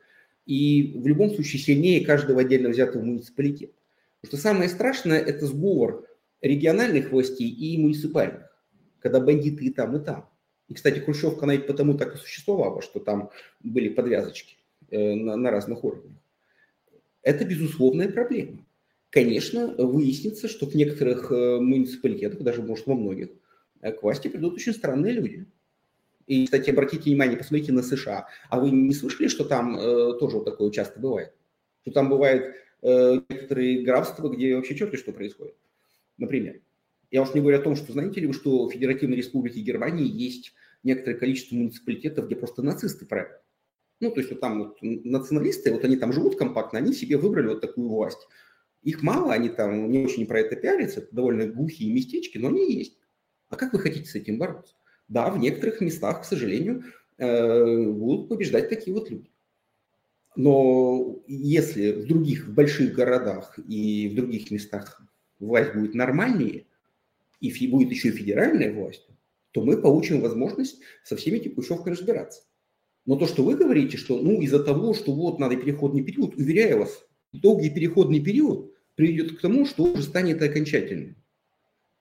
и в любом случае сильнее каждого отдельно взятого муниципалитета. Потому что самое страшное – это сговор региональных властей и муниципальных, когда бандиты и там, и там. И, кстати, Хрущевка, она ведь потому так и существовала, что там были подвязочки э, на, на разных уровнях. Это безусловная проблема. Конечно, выяснится, что в некоторых э, муниципалитетах, даже, может, во многих, э, к власти придут очень странные люди. И, кстати, обратите внимание, посмотрите на США. А вы не слышали, что там э, тоже вот такое часто бывает? Что там бывают э, некоторые графства, где вообще черти что происходит? Например, я уж не говорю о том, что знаете ли вы, что в Федеративной Республике Германии есть некоторое количество муниципалитетов, где просто нацисты правят. Ну, то есть вот там вот националисты, вот они там живут компактно, они себе выбрали вот такую власть. Их мало, они там не очень про это пиарятся, это довольно глухие местечки, но они есть. А как вы хотите с этим бороться? Да, в некоторых местах, к сожалению, э, будут побеждать такие вот люди. Но если в других в больших городах и в других местах власть будет нормальнее, и будет еще и федеральная власть, то мы получим возможность со всеми этими пущевками разбираться. Но то, что вы говорите, что ну из-за того, что вот надо переходный период, уверяю вас, долгий переходный период приведет к тому, что уже станет окончательным.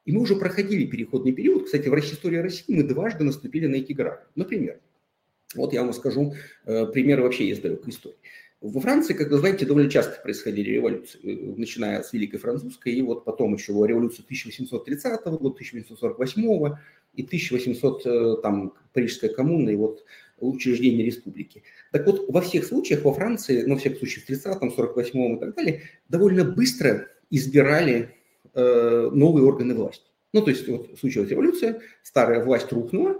И мы уже проходили переходный период. Кстати, в истории России мы дважды наступили на эти грабли. Например, вот я вам скажу э, пример вообще из далекой истории. Во Франции, как вы знаете, довольно часто происходили революции, э, начиная с Великой Французской, и вот потом еще революция 1830 года, 1848 и 1800, э, там, Парижская коммуна, и вот учреждение республики. Так вот, во всех случаях во Франции, ну, во всех случаях в 30-м, 48-м и так далее, довольно быстро избирали э, новые органы власти. Ну, то есть вот случилась революция, старая власть рухнула,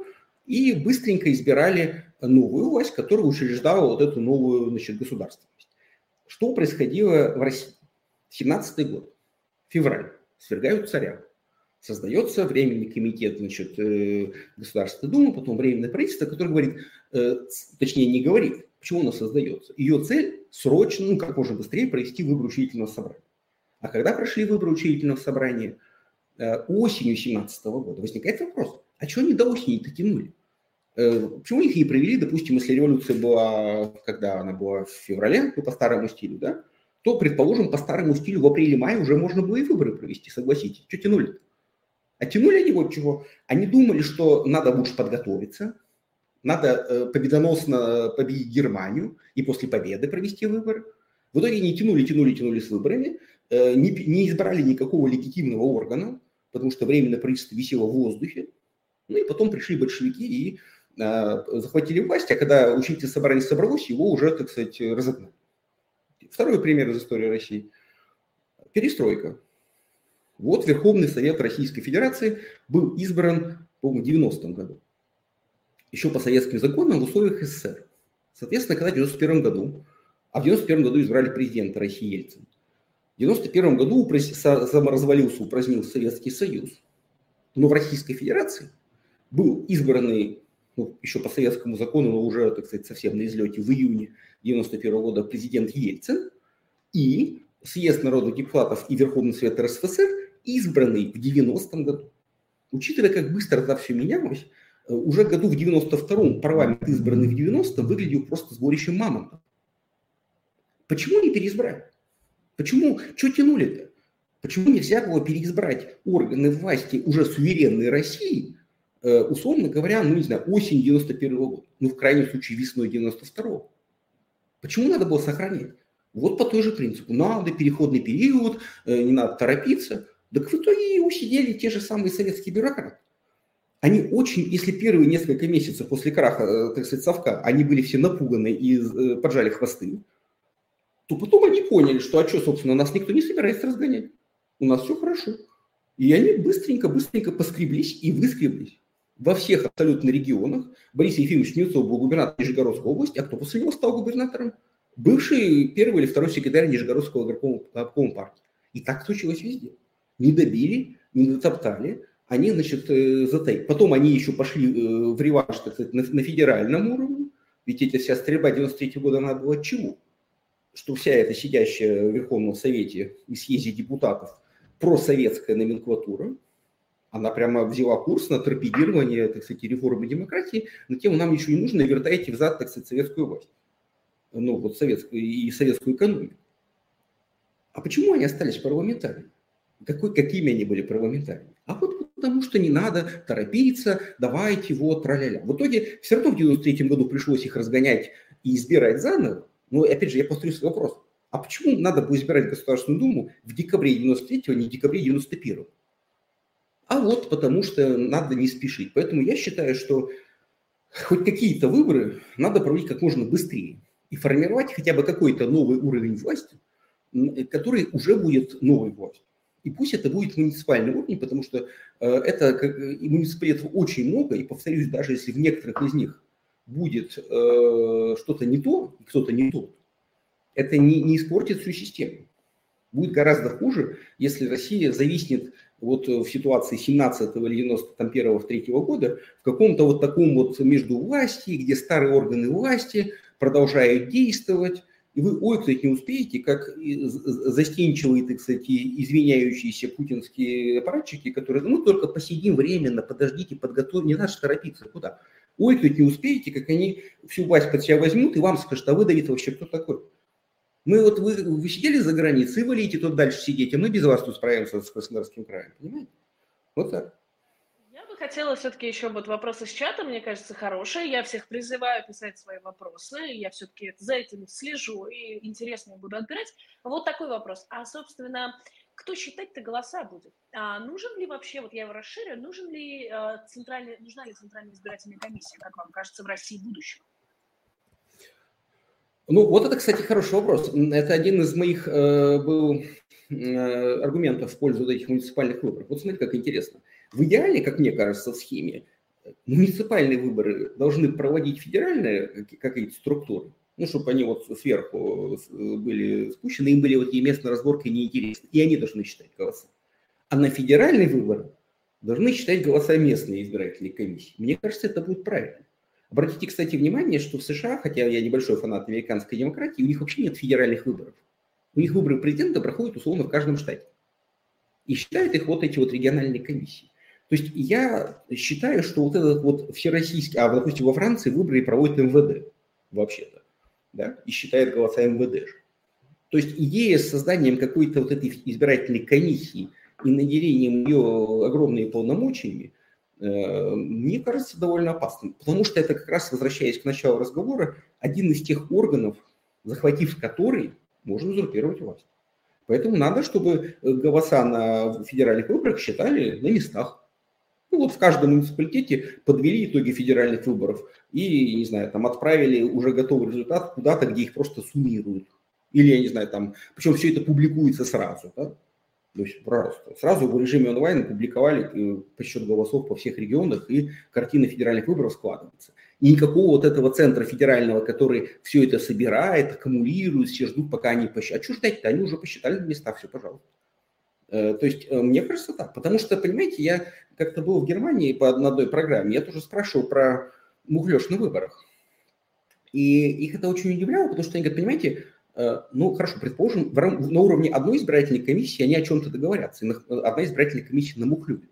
и быстренько избирали новую власть, которая учреждала вот эту новую значит, государственность. Что происходило в России? 17 год, февраль, свергают царя. Создается временный комитет значит, э, Государственной Думы, потом временное правительство, которое говорит, э, точнее не говорит, почему оно создается. Ее цель срочно, ну как можно быстрее провести выборы учредительного собрания. А когда прошли выборы учредительного собрания, осенью 2017 года, возникает вопрос, а чего они до осени-то тянули? Почему их не провели, допустим, если революция была, когда она была в феврале, ну, по старому стилю, да, то, предположим, по старому стилю в апреле-мае уже можно было и выборы провести, согласитесь. Что тянули? А тянули они вот чего. Они думали, что надо лучше подготовиться, надо э, победоносно победить Германию и после победы провести выборы. В итоге они тянули, тянули, тянули с выборами, э, не, не избрали никакого легитимного органа, потому что временное правительство висело в воздухе. Ну и потом пришли большевики и э, захватили власть, а когда учитель собрания собралось, его уже, так сказать, разогнали. Второй пример из истории России. Перестройка. Вот Верховный Совет Российской Федерации был избран, по-моему, в 90-м году. Еще по советским законам в условиях СССР. Соответственно, когда в 91 году, а в 91 году избрали президента России Ельцин. В 91 году саморазвалился, упразднился Советский Союз. Но в Российской Федерации был избранный, ну, еще по советскому закону, но уже, так сказать, совсем на излете, в июне 91 года президент Ельцин и съезд народных депутатов и Верховный Совет РСФСР, избранный в 90-м году. Учитывая, как быстро это все менялось, э, уже году в 92-м парламент, избранный в 90-м, выглядел просто сборищем мамонтов. Почему не переизбрали? Почему? Что тянули-то? Почему нельзя было переизбрать органы власти уже суверенной России, условно говоря, ну не знаю, осень 91 -го года, ну в крайнем случае весной 92 -го? Почему надо было сохранять? Вот по той же принципу. Надо переходный период, э, не надо торопиться. Так в итоге и усидели те же самые советские бюрократы. Они очень, если первые несколько месяцев после краха, э, так сказать, совка, они были все напуганы и э, поджали хвосты, то потом они поняли, что, а что, собственно, нас никто не собирается разгонять. У нас все хорошо. И они быстренько-быстренько поскреблись и выскреблись во всех абсолютно регионах. Борис Ефимович Немцов был губернатором Нижегородской области, а кто после него стал губернатором? Бывший первый или второй секретарь Нижегородского горкома, партии. И так случилось везде не добили, не дотоптали, они, значит, э, затай. Потом они еще пошли э, в реванш, так сказать, на, на федеральном уровне, ведь эта вся стрельба 93 года она была от чего? Что вся эта сидящая в Верховном Совете и съезде депутатов просоветская номенклатура, она прямо взяла курс на торпедирование, так сказать, реформы демократии, на тему нам ничего не нужно, вертайте взад, так сказать, советскую власть. Ну, вот советскую и советскую экономику. А почему они остались парламентариями? Какой, какими они были парламентариями? А вот потому что не надо торопиться, давайте вот, тра-ля-ля. В итоге все равно в 93 году пришлось их разгонять и избирать заново. Но опять же, я повторю свой вопрос. А почему надо было избирать Государственную Думу в декабре 93-го, а не в декабре 91-го? А вот потому что надо не спешить. Поэтому я считаю, что хоть какие-то выборы надо проводить как можно быстрее и формировать хотя бы какой-то новый уровень власти, который уже будет новой властью. И пусть это будет муниципальный уровень, потому что э, это как, и муниципалитетов очень много, и повторюсь, даже если в некоторых из них будет э, что-то не то, кто-то не тот, это не, не испортит всю систему. Будет гораздо хуже, если Россия зависнет вот в ситуации 17 или 91 в 3 года в каком-то вот таком вот между власти, где старые органы власти продолжают действовать, и вы ойкнуть не успеете, как застенчивые, так сказать, извиняющиеся путинские аппаратчики, которые, ну, только посидим временно, подождите, подготовим, не надо торопиться, куда? Ойкнуть не успеете, как они всю власть под себя возьмут и вам скажут, а вы, Давид, вообще кто такой? Мы вот, вы, вы сидели за границей, вы летите тут дальше сидеть, а мы без вас тут справимся с Краснодарским краем, понимаете? Вот так хотела все-таки еще вот вопросы с чата, мне кажется, хорошие. Я всех призываю писать свои вопросы. Я все-таки за этим слежу и интересно буду отбирать. Вот такой вопрос. А, собственно, кто считать-то голоса будет? А нужен ли вообще, вот я его расширю, нужен ли, э, центральный, нужна ли центральная избирательная комиссия, как вам кажется, в России будущего? Ну, вот это, кстати, хороший вопрос. Это один из моих э, был э, аргументов в пользу этих муниципальных выборов. Вот смотрите, как интересно. В идеале, как мне кажется, в схеме, муниципальные выборы должны проводить федеральные какие-то структуры, ну, чтобы они вот сверху были спущены, им были вот такие местные разборки неинтересны, и они должны считать голоса. А на федеральные выборы должны считать голоса местные избирательные комиссии. Мне кажется, это будет правильно. Обратите, кстати, внимание, что в США, хотя я небольшой фанат американской демократии, у них вообще нет федеральных выборов. У них выборы президента проходят условно в каждом штате. и считают их вот эти вот региональные комиссии. То есть я считаю, что вот этот вот всероссийский, а, допустим, во Франции выборы проводит МВД вообще-то, да, и считает голоса МВД. То есть идея с созданием какой-то вот этой избирательной комиссии и наделением ее огромными полномочиями, мне кажется, довольно опасным. Потому что это как раз, возвращаясь к началу разговора, один из тех органов, захватив который, можно узурпировать власть. Поэтому надо, чтобы голоса на федеральных выборах считали на местах. Ну вот в каждом муниципалитете подвели итоги федеральных выборов и, не знаю, там отправили уже готовый результат куда-то, где их просто суммируют. Или, я не знаю, там, причем все это публикуется сразу, да? То есть, пожалуйста, сразу в режиме онлайн публиковали э, подсчет голосов по всех регионах, и картина федеральных выборов складывается. И никакого вот этого центра федерального, который все это собирает, аккумулирует, все ждут, пока они посчитают. А что ждать-то? Они уже посчитали на местах, все, пожалуйста. Э, то есть, э, мне кажется так. Потому что, понимаете, я как-то был в Германии по одной программе, я тоже спрашивал про мухлёж на выборах. И их это очень удивляло, потому что они говорят, понимаете, ну хорошо, предположим, на уровне одной избирательной комиссии они о чем-то договорятся, и одна избирательная комиссия намухлюет.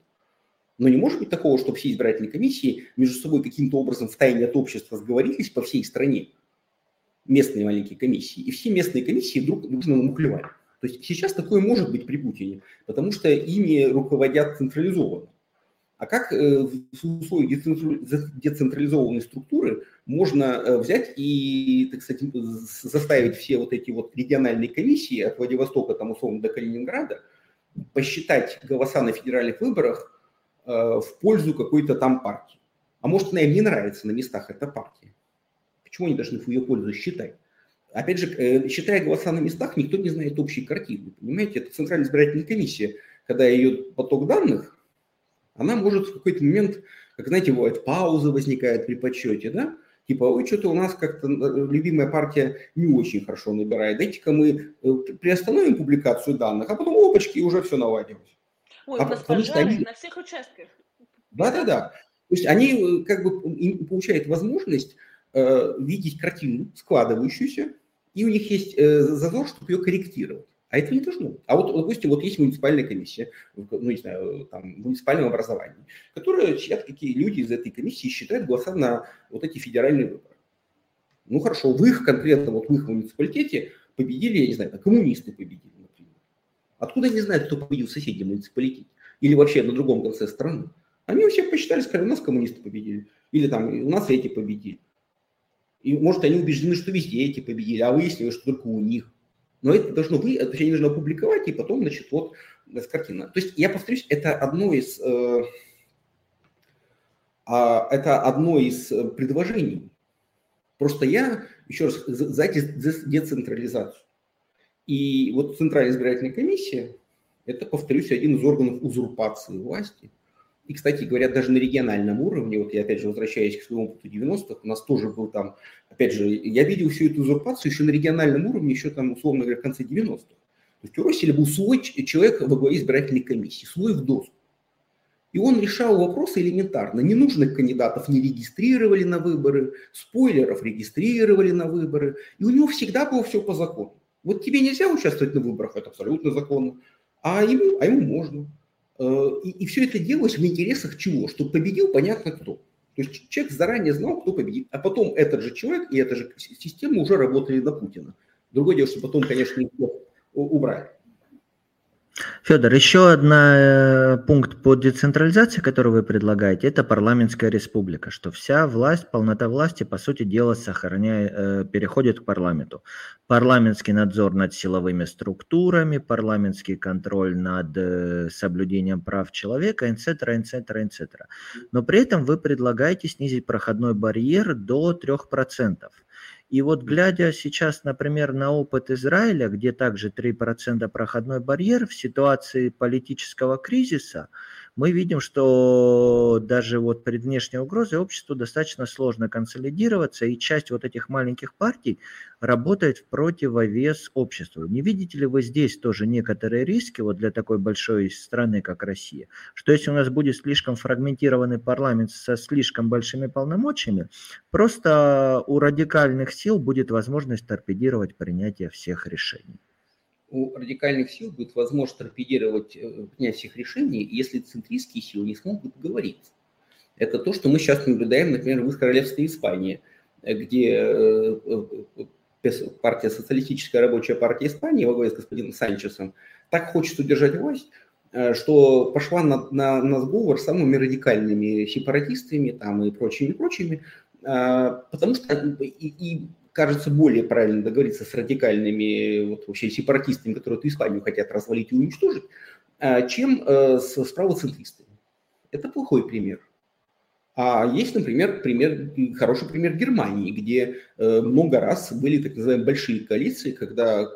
Но не может быть такого, чтобы все избирательные комиссии между собой каким-то образом в тайне от общества сговорились по всей стране, местные маленькие комиссии, и все местные комиссии вдруг дружно намухлевали. То есть сейчас такое может быть при Путине, потому что ими руководят централизованно. А как э, в условиях децентрализованной структуры можно э, взять и, так сказать, заставить все вот эти вот региональные комиссии от Владивостока, там, условно, до Калининграда посчитать голоса на федеральных выборах э, в пользу какой-то там партии? А может, она им не нравится на местах эта партия? Почему они должны в ее пользу считать? Опять же, считая голоса на местах, никто не знает общей картины. Понимаете, это Центральная избирательная комиссия, когда ее поток данных, она может в какой-то момент, как знаете, бывает, пауза возникает при подсчете, да? Типа, ой, что-то у нас как-то э, любимая партия не очень хорошо набирает. Дайте-ка мы э, приостановим публикацию данных, а потом опачки, и уже все наладилось. Ой, а у нас пожары они... на всех участках. Да-да-да. То есть они как бы получают возможность э, видеть картину складывающуюся, и у них есть э, зазор, чтобы ее корректировать. А это не должно. А вот, допустим, вот есть муниципальная комиссия, ну, не знаю, там, в муниципальном образовании, которая чья какие люди из этой комиссии считают голоса на вот эти федеральные выборы. Ну, хорошо, в их конкретно, вот в их муниципалитете победили, я не знаю, коммунисты победили, например. Откуда они знают, кто победил в соседнем муниципалитете? Или вообще на другом конце страны? Они всех посчитали, сказали, у нас коммунисты победили. Или там у нас эти победили. И, может, они убеждены, что везде эти победили, а выяснилось, что только у них. Но это должно быть, это они нужно опубликовать, и потом, значит, вот с картина. То есть, я повторюсь, это одно из, э, э, это одно из э, предложений. Просто я, еще раз, за децентрализацию. И вот Центральная избирательная комиссия, это, повторюсь, один из органов узурпации власти – и, кстати, говорят, даже на региональном уровне, вот я опять же возвращаюсь к своему опыту 90-х, у нас тоже был там, опять же, я видел всю эту узурпацию еще на региональном уровне, еще там, условно говоря, в конце 90-х. То есть у России был свой человек во главе избирательной комиссии, свой в доску. И он решал вопросы элементарно. Ненужных кандидатов не регистрировали на выборы, спойлеров регистрировали на выборы. И у него всегда было все по закону. Вот тебе нельзя участвовать на выборах, это абсолютно законно, а ему, а ему можно. Э, и, и все это делалось в интересах чего? Чтобы победил понятно кто. То есть человек заранее знал, кто победит. А потом этот же человек и эта же система уже работали на Путина. Другое дело, что потом, конечно, убрали. Федор, еще один э, пункт по децентрализации, который вы предлагаете, это парламентская республика, что вся власть, полнота власти, по сути дела, сохраняет, э, переходит к парламенту. Парламентский надзор над силовыми структурами, парламентский контроль над э, соблюдением прав человека, etc., etc., etc. Но при этом вы предлагаете снизить проходной барьер до 3%. И вот глядя сейчас, например, на опыт Израиля, где также 3% проходной барьер, в ситуации политического кризиса мы видим, что даже вот при внешней угрозе обществу достаточно сложно консолидироваться, и часть вот этих маленьких партий работает в противовес обществу. Не видите ли вы здесь тоже некоторые риски вот для такой большой страны, как Россия? Что если у нас будет слишком фрагментированный парламент со слишком большими полномочиями, просто у радикальных сил будет возможность торпедировать принятие всех решений? У радикальных сил будет возможность торпедировать э, принять всех решений, если центристские силы не смогут договориться. Это то, что мы сейчас наблюдаем, например, в королевстве Испании, где э, партия Социалистическая рабочая партия Испании во главе с господином Санчесом так хочет удержать власть, что пошла на, на, на сговор с самыми радикальными сепаратистами там, и прочими, прочими, потому что и, и кажется более правильно договориться с радикальными вот, вообще сепаратистами, которые эту Испанию хотят развалить и уничтожить, а, чем э, с, правоцентристами. Это плохой пример. А есть, например, пример, хороший пример Германии, где э, много раз были так называемые большие коалиции, когда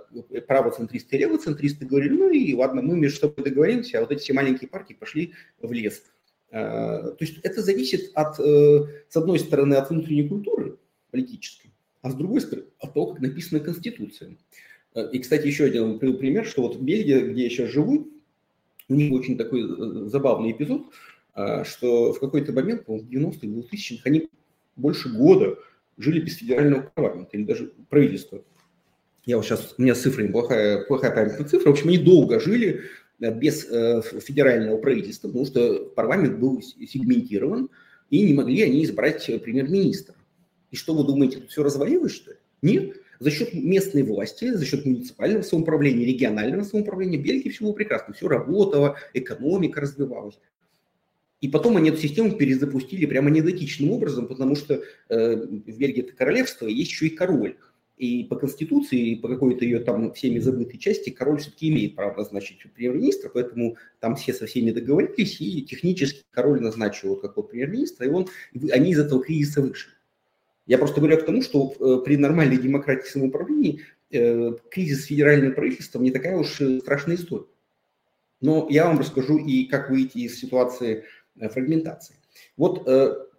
правоцентристы и левоцентристы говорили, ну и ладно, мы между собой договоримся, а вот эти все маленькие партии пошли в лес. То есть это зависит от, э, с одной стороны, от внутренней культуры политической, а с другой стороны, от того, как написана Конституция. Э, и, кстати, еще один пример, что вот в Бельгии, где я сейчас живу, у них очень такой э, забавный эпизод, э, что в какой-то момент, в 90-х, 2000-х, они больше года жили без федерального парламента или даже правительства. Я вот сейчас, у меня с цифрами плохая, плохая память на цифры. В общем, они долго жили без федерального правительства, потому что парламент был сегментирован, и не могли они избрать премьер-министра. И что вы думаете, тут все развалилось, что ли? Нет. За счет местной власти, за счет муниципального самоуправления, регионального самоуправления Бельгии все было прекрасно. Все работало, экономика развивалась. И потом они эту систему перезапустили прямо недотичным образом, потому что э, в Бельгии это королевство, есть еще и король. И по Конституции, и по какой-то ее там всеми забытой части, король все-таки имеет право назначить премьер-министра, поэтому там все со всеми договорились, и технически король назначил вот какого премьер-министра, и он, они из этого кризиса вышли. Я просто говорю к тому, что э, при нормальной демократии самоуправления э, кризис федерального правительства не такая уж страшная история. Но я вам расскажу и как выйти из ситуации э, фрагментации. Вот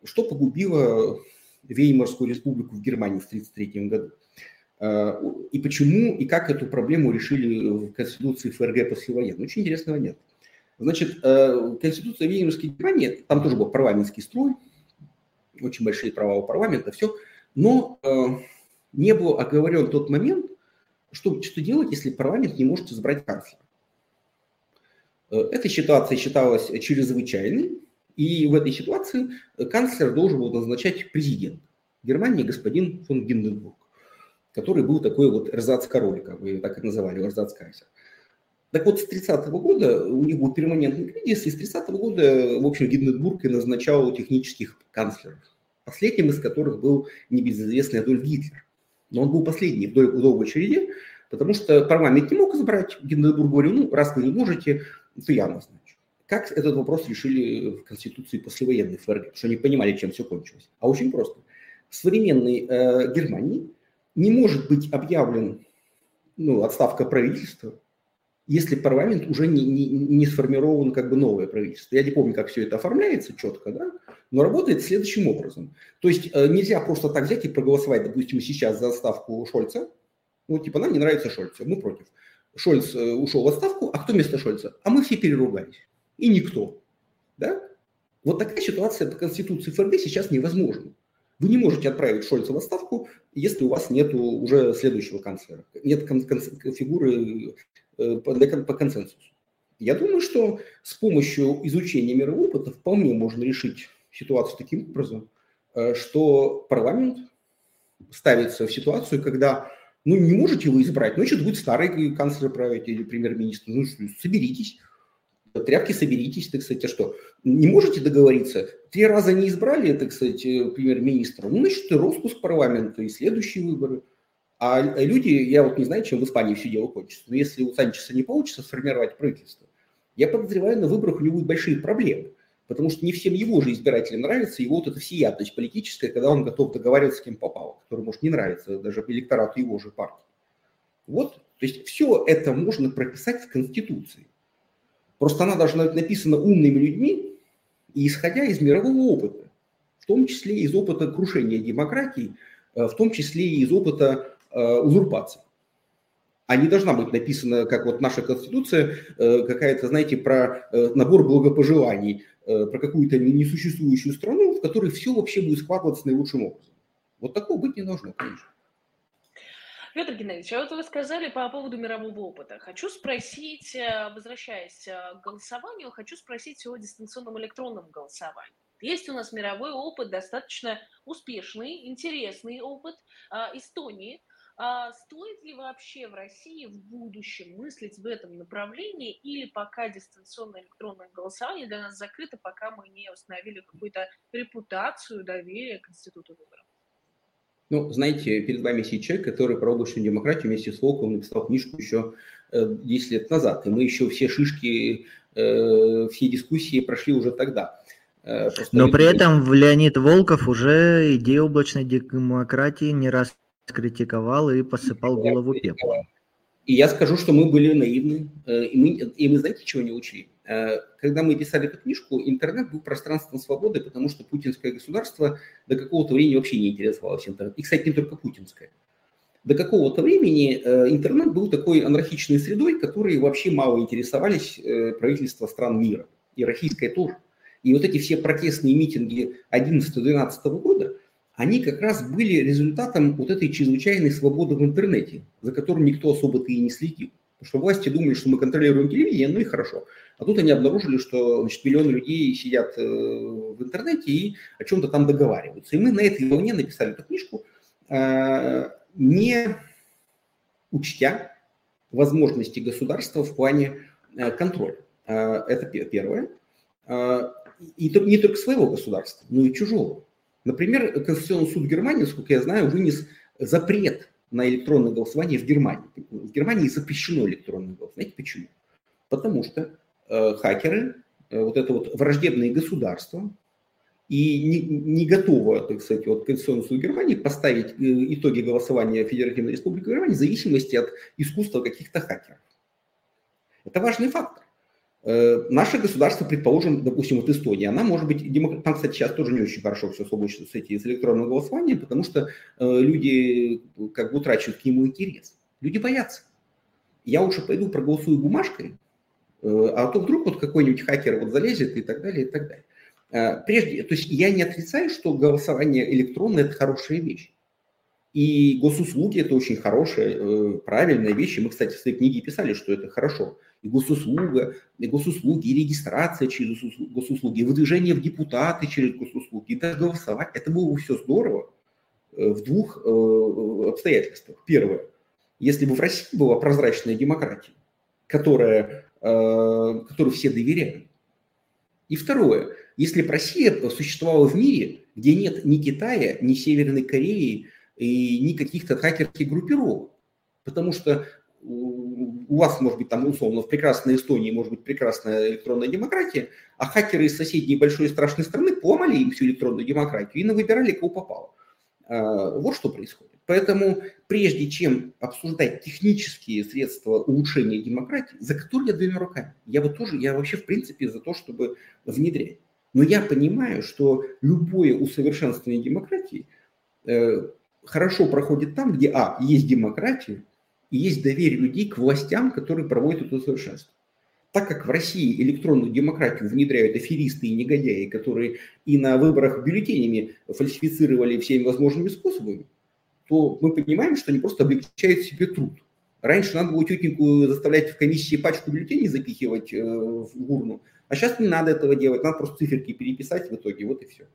что погубило Веймарскую республику в Германии в 1933 году. И почему, и как эту проблему решили в Конституции ФРГ послевоенной. Очень интересный момент. Значит, Конституция Веймарской Германии, там тоже был парламентский строй, очень большие права у парламента, все. Но э, не был оговорен тот момент, что, что делать, если парламент не может избрать канцлера. Э, эта ситуация считалась чрезвычайной, и в этой ситуации канцлер должен был назначать президент Германии господин фон Гинденбург, который был такой вот эрзац-король, как вы так и называли, эрзац-кайзер. Так вот, с 30-го года у них был перманентный кризис, и с 30-го года, в общем, Гинденбург и назначал технических канцлеров, последним из которых был небезызвестный Адольф Гитлер. Но он был последний в долгой череде, потому что парламент не мог избрать. Гинденбург говорил, ну, раз вы не можете, то я назначу. Как этот вопрос решили в Конституции послевоенной ФРГ? Что они понимали, чем все кончилось. А очень просто. В современной э, Германии не может быть объявлен ну, отставка правительства если парламент уже не, не, не сформирован как бы новое правительство. Я не помню, как все это оформляется четко, да, но работает следующим образом. То есть э, нельзя просто так взять и проголосовать, допустим, сейчас за отставку Шольца. Ну, типа, нам не нравится Шольц, мы против. Шольц э, ушел в отставку, а кто вместо Шольца? А мы все переругались. И никто. Да? Вот такая ситуация по Конституции ФРГ сейчас невозможна. Вы не можете отправить Шольца в отставку, если у вас нет уже следующего канцлера. Нет фигуры Э, по, по консенсусу. Я думаю, что с помощью изучения мирового опыта вполне можно решить ситуацию таким образом, э, что парламент ставится в ситуацию, когда ну, не можете вы избрать, ну, значит, будет старый канцлер править или премьер-министр. Ну, соберитесь, тряпки соберитесь, так сказать, а что? Не можете договориться? Три раза не избрали, так сказать, э, премьер-министра, ну, значит, и распуск парламента, и следующие выборы – а люди, я вот не знаю, чем в Испании все дело кончится, но если у Санчеса не получится сформировать правительство, я подозреваю, на выборах у него будут большие проблемы, потому что не всем его же избирателям нравится его вот эта всеядность политическая, когда он готов договариваться с кем попало, который может не нравиться даже электорату его же партии. Вот, то есть все это можно прописать в Конституции. Просто она должна быть написана умными людьми и исходя из мирового опыта, в том числе из опыта крушения демократии, э, в том числе и из опыта узурпации. А не должна быть написана, как вот наша Конституция, э, какая-то, знаете, про э, набор благопожеланий, про какую-то несуществующую страну, в которой все вообще будет складываться наилучшим образом. Вот такого быть не должно, конечно. Петр Геннадьевич, а вот вы сказали по поводу мирового опыта. Хочу спросить, э, возвращаясь э, к голосованию, хочу спросить о дистанционном электронном голосовании. Есть у нас мировой опыт, достаточно успешный, интересный опыт Эстонии. А стоит ли вообще в России в будущем мыслить в этом направлении или пока дистанционное электронное голосование для нас закрыто, пока мы не установили какую-то репутацию доверия к институту выборов? Ну, знаете, перед вами сидит человек, который про облачную демократию вместе с Волковым написал книжку еще 10 э, лет назад, и мы еще все шишки, э, все дискуссии прошли уже тогда. Э, просто Но при этом Леонид Волков уже идею облачной демократии не раз критиковал и посыпал голову пеплом. И я скажу, что мы были наивны, и мы, и мы знаете, чего не учли? Э, когда мы писали эту книжку, интернет был пространством свободы, потому что путинское государство до какого-то времени вообще не интересовалось интернетом. И, кстати, не только путинское. До какого-то времени э, интернет был такой анархичной средой, которой вообще мало интересовались э, правительства стран мира. И российское тоже. И вот эти все протестные митинги 11-12 года, они как раз были результатом вот этой чрезвычайной свободы в интернете, за которым никто особо-то и не следил. Потому что власти думали, что мы контролируем телевидение, ну и хорошо. А тут они обнаружили, что значит, миллионы людей сидят э, в интернете и о чем-то там договариваются. И мы на этой волне написали эту книжку, э, не учтя возможности государства в плане э, контроля. Это первое. И не только своего государства, но и чужого. Например, Конституционный суд Германии, насколько я знаю, вынес запрет на электронное голосование в Германии. В Германии запрещено электронное голосование. Знаете почему? Потому что Э, хакеры, э, вот это вот враждебные государства, и не, не готово, так сказать, вот Конституционный суд Германии поставить э, итоги голосования Федеративной Республики Германии в зависимости от искусства каких-то хакеров. Это важный фактор. Наше государство, предположим, допустим, вот Эстония, она может быть, демократ... там, кстати, сейчас тоже не очень хорошо все с с, эти, с электронным голосованием, потому что люди как бы утрачивают к нему интерес. Люди боятся. Я лучше пойду проголосую бумажкой, Э, а то вдруг вот какой-нибудь хакер вот залезет и так далее, и так далее. Э, прежде, то есть я не отрицаю, что голосование электронное – это хорошая вещь. И госуслуги – это очень хорошая, э, правильная вещь. И мы, кстати, в своей книге писали, что это хорошо. И госуслуга, и госуслуги, и регистрация через госуслуги, и выдвижение в депутаты через госуслуги, и даже голосовать. Это было бы все здорово в двух обстоятельствах. Первое. Если бы в России была прозрачная демократия, которая Э, которой все доверяют. И второе, если бы Россия существовала в мире, где нет ни Китая, ни Северной Кореи и ни каких-то хакерских группировок, потому что у вас, может быть, там условно в прекрасной Эстонии может быть прекрасная электронная демократия, а хакеры из соседней большой страшной страны поломали им всю электронную демократию и выбирали, кого попало. А, вот что происходит. Поэтому прежде чем обсуждать технические средства улучшения демократии, за которые я двумя руками, я вот тоже, я вообще в принципе за то, чтобы внедрять. Но я понимаю, что любое усовершенствование демократии э, хорошо проходит там, где, а, есть демократия, и есть доверие людей к властям, которые проводят это усовершенствование. Так как в России электронную демократию внедряют аферисты и негодяи, которые и на выборах бюллетенями фальсифицировали всеми возможными способами, то мы понимаем, что они просто облегчают себе труд. Раньше надо было тетеньку заставлять в комиссии пачку бюллетеней запихивать э, в урну, а сейчас не надо этого делать, надо просто циферки переписать в итоге, вот и все.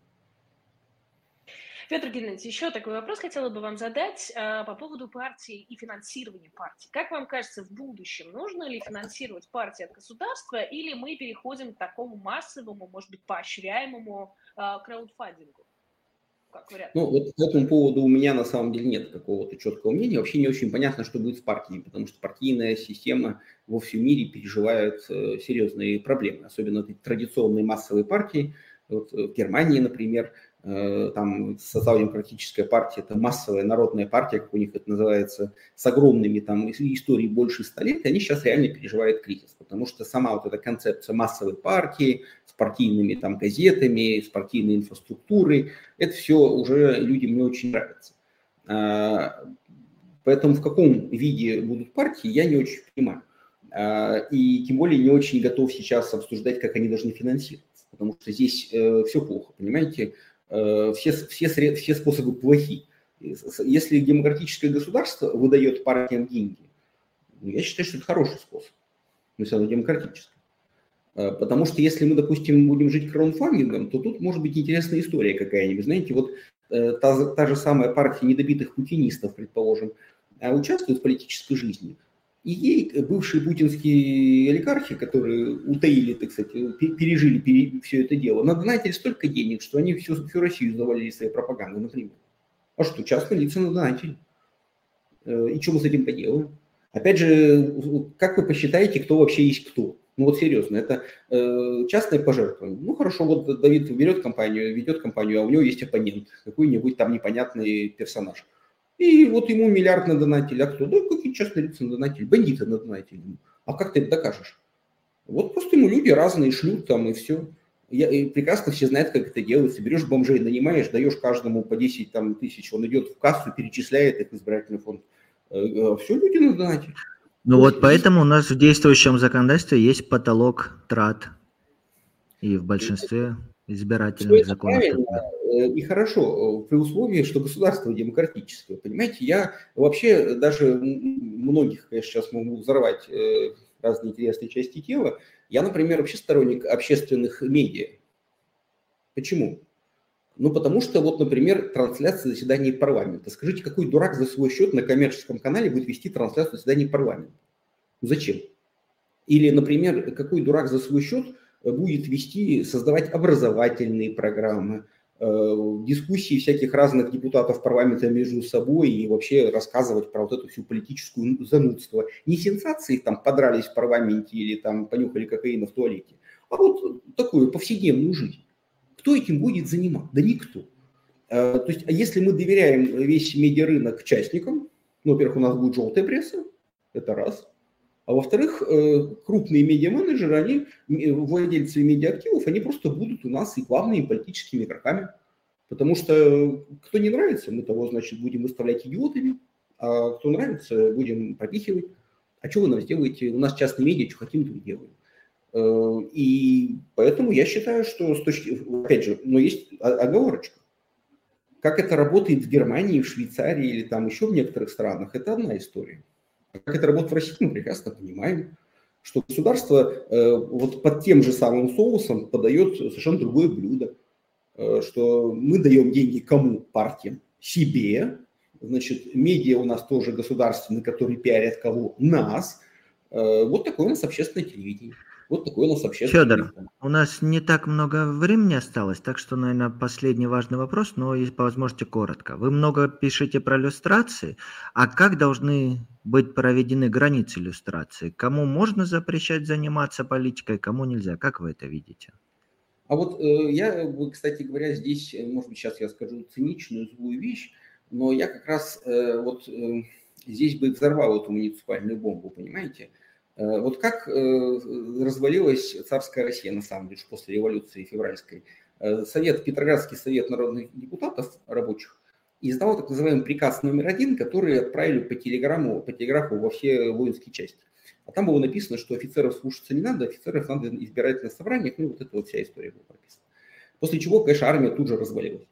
Петр Геннадьевич, еще такой вопрос хотела бы вам задать э, по поводу партии и финансирования партии. Как вам кажется, в будущем нужно ли финансировать партии от государства или мы переходим к такому массовому, может быть, поощряемому э, краудфандингу? как? Ну, вот по этому поводу у меня на самом деле нет какого-то четкого мнения. Вообще не очень понятно, что будет с партиями, потому что партийная система во всем мире переживает э, серьезные проблемы, особенно традиционные массовые партии. Вот в Германии, например, Э, там социал-демократическая партия, это массовая народная партия, как у них это называется, с огромными там историей больше ста лет, они сейчас реально переживают кризис, потому что сама вот эта концепция массовой партии с партийными там газетами, с партийной инфраструктурой, это все уже людям не очень нравится. А, поэтому в каком виде будут партии, я не очень понимаю. А, и тем более не очень готов сейчас обсуждать, как они должны финансироваться, потому что здесь э, все плохо, понимаете? Э, все, все, все способы плохи. Если демократическое государство выдает партиям деньги, ну, я считаю, что это хороший способ, если оно демократическое. А, потому что если мы, допустим, будем жить краунфандингом, то тут может быть интересная история какая-нибудь. Знаете, вот э, та, та же самая партия недобитых путинистов, предположим, участвует в политической жизни. И ей бывшие путинские олигархи, которые утаили, так сказать, пережили пере, все это дело, надонатили столько денег, что они всю, всю Россию завалили своей пропагандой, например. А что, частные лица надонатили. Э, и что мы с этим поделаем? Опять же, как вы посчитаете, кто вообще есть кто? Ну вот серьезно, это э, частное пожертвование. Ну хорошо, вот Давид берет компанию, ведет компанию, а у него есть оппонент, какой-нибудь там непонятный персонаж. И вот ему миллиард надонатили. А кто? Да какие частные лица надонатили? Бандиты надонатили. А как ты это докажешь? Вот просто ему люди разные шлют там и все. Я, и прекрасно все знают, как это делается. Берешь бомжей, нанимаешь, даешь каждому по 10 там, тысяч, он идет в кассу, перечисляет их в избирательный фонд. Э, э, все люди надонатили. Ну вот поэтому у нас в действующем законодательстве есть потолок трат. И в большинстве избирательных законов. Э, и хорошо, при условии, что государство демократическое. Понимаете, я вообще даже многих, я сейчас могу взорвать э, разные интересные части тела. Я, например, вообще сторонник общественных медиа. Почему? Ну, потому что, вот, например, трансляция заседаний парламента. Скажите, какой дурак за свой счет на коммерческом канале будет вести трансляцию заседаний парламента? Зачем? Или, например, какой дурак за свой счет будет вести, создавать образовательные программы, э, дискуссии всяких разных депутатов парламента между собой и вообще рассказывать про вот эту всю политическую занудство. Не сенсации, там, подрались в парламенте или там понюхали кокаина в туалете, а вот такую повседневную жизнь. Кто этим будет заниматься? Да никто. Э, то есть, а если мы доверяем весь медиарынок частникам, ну, во-первых, у нас будет желтая пресса, это раз. А во-вторых, э, крупные медиа-менеджеры, они, владельцы медиа-активов, они просто будут у нас и главными политическими игроками. Потому что кто не нравится, мы того, значит, будем выставлять идиотами, а кто нравится, будем пропихивать. А что вы нам сделаете? У нас частные медиа, что хотим, то и делаем. Э, и поэтому я считаю, что с точки, опять же, но есть оговорочка. Как это работает в Германии, в Швейцарии или там еще в некоторых странах, это одна история. Как это работает в России, мы прекрасно понимаем, что государство э, вот под тем же самым соусом подает совершенно другое блюдо, э, что мы даем деньги кому? Партиям. Себе. Значит, медиа у нас тоже государственные, которые пиарят кого? Нас. Вот такое у нас общественное телевидение. Вот такой у нас общественный. Федор, у нас не так много времени осталось, так что, наверное, последний важный вопрос, но если по возможности коротко. Вы много пишете про иллюстрации, а как должны быть проведены границы иллюстрации? Кому можно запрещать заниматься политикой, кому нельзя? Как вы это видите? А вот э, я, кстати говоря, здесь, э, может быть, сейчас я скажу циничную, злую вещь, но я как раз э, вот э, здесь бы взорвал эту муниципальную бомбу, понимаете? Э, вот как э, развалилась царская Россия, на самом деле, после революции февральской. Э, совет, Петроградский совет народных депутатов рабочих издал так называемый приказ номер один, который отправили по телеграмму, по телеграфу во все воинские части. А там было написано, что офицеров слушаться не надо, офицеров надо избирать на собраниях, ну вот эта вот вся история была прописана. После чего, конечно, армия тут же развалилась.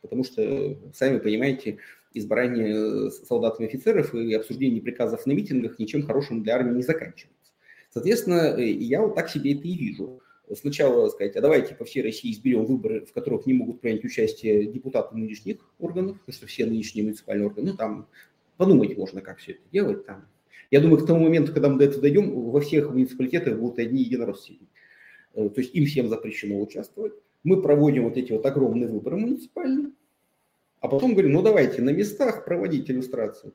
Потому что, сами понимаете, избрание э, солдатами офицеров и обсуждение приказов на митингах ничем хорошим для армии не заканчивается. Соответственно, э, я вот так себе это и вижу. Сначала сказать, а давайте по всей России изберем выборы, в которых не могут принять участие депутаты нынешних органов, потому что все нынешние муниципальные органы, ну там подумать можно, как все это делать. Там. Я думаю, к тому моменту, когда мы до этого дойдем, во всех муниципалитетах будут одни единороссы э, То есть им всем запрещено участвовать. Мы проводим вот эти вот огромные выборы муниципальные, а потом говорим, ну давайте на местах проводить иллюстрацию.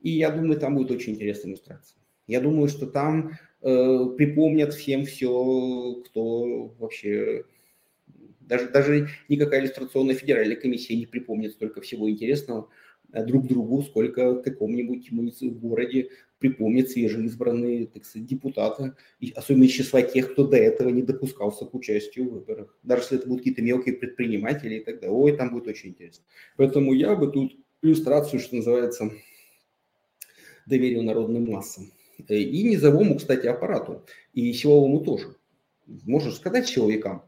И я думаю, там будет очень интересная иллюстрация. Я думаю, что там э, припомнят всем все, кто вообще... Даже, даже никакая иллюстрационная федеральная комиссия не припомнит столько всего интересного, друг другу, сколько в каком-нибудь городе припомнят свежеизбранные так сказать, депутаты, и особенно из числа тех, кто до этого не допускался к участию в выборах. Даже если это будут какие-то мелкие предприниматели и так далее. Ой, там будет очень интересно. Поэтому я бы тут иллюстрацию, что называется, доверил народным массам. Э, и низовому, кстати, аппарату, и силовому тоже. Можешь сказать силовикам,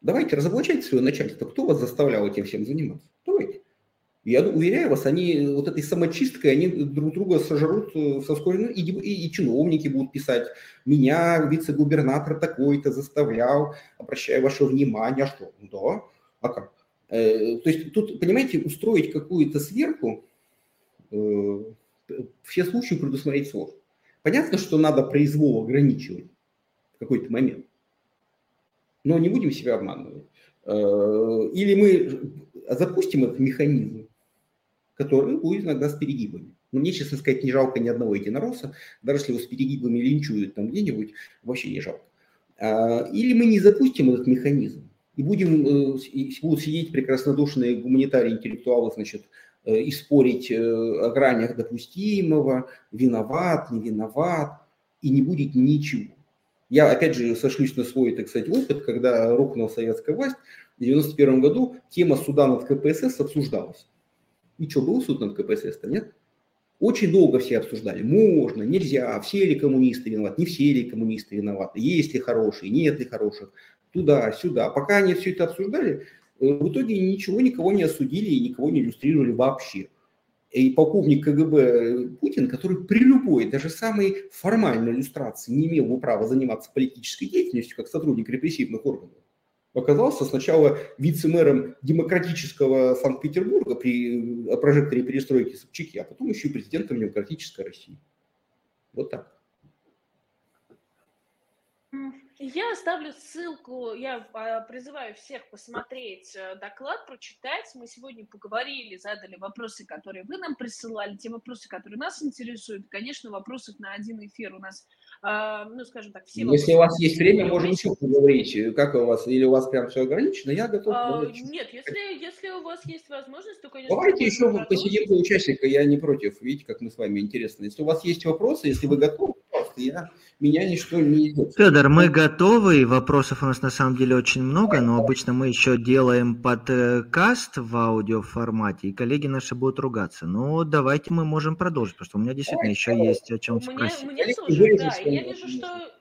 давайте разоблачайте свое начальство, кто вас заставлял этим всем заниматься. Давайте. Я уверяю вас, они вот этой самочисткой, они друг друга сожрут э, со скоростью, и, и, и чиновники будут писать, меня вице-губернатор такой-то заставлял, обращаю ваше внимание, а что? Да, а как? Э, то есть тут, понимаете, устроить какую-то сверху, э, все случаи предусмотреть сложно. Понятно, что надо произвол ограничивать в какой-то момент, но не будем себя обманывать. Или мы запустим этот механизм, который будет иногда с перегибами. Но мне, честно сказать, не жалко ни одного единоросса, даже если его с перегибами линчуют там где-нибудь, вообще не жалко. А, или мы не запустим этот механизм, и будем, э, будут сидеть прекраснодушные гуманитарии, интеллектуалы, значит, э, и спорить э, о гранях допустимого, виноват, не виноват, и не будет ничего. Я, опять же, сошлюсь на свой, так сказать, опыт, когда рухнула советская власть, в 1991 году тема суда над КПСС обсуждалась. И что, был суд над КПСС-то, нет? Очень долго все обсуждали, можно, нельзя, все ли коммунисты виноваты, не все ли коммунисты виноваты, есть ли хорошие, нет ли хороших, туда, сюда. Пока они все это обсуждали, э, в итоге ничего никого не осудили и никого не иллюстрировали вообще. И полковник КГБ Путин, который при любой, даже самой формальной иллюстрации не имел бы права заниматься политической деятельностью как сотрудник репрессивных органов, оказался сначала вице-мэром демократического Санкт-Петербурга при э, прожекторе перестройки Собчаки, а потом еще и президентом демократической России. Вот так. Я оставлю ссылку, я а, призываю всех посмотреть э, доклад, прочитать. Мы сегодня поговорили, задали вопросы, которые вы нам присылали, те вопросы, которые нас интересуют. Конечно, вопросов на один эфир у нас, ну, скажем так, все Если у вас есть время, можем еще поговорить. Как у вас, или у вас прям все ограничено, я готов. А, нет, если, если у вас есть возможность, то, конечно... Давайте еще посидим по участника, я не против. Видите, как мы с вами интересно. Если у вас есть вопросы, если вы готовы, я, меня ничто не идет. Федор, мы готовы, вопросов у нас на самом деле очень много, но обычно мы еще делаем подкаст в аудиоформате, и коллеги наши будут ругаться. Но давайте мы можем продолжить, потому что у меня действительно еще есть о чем спросить. У меня тоже, да, я вижу, что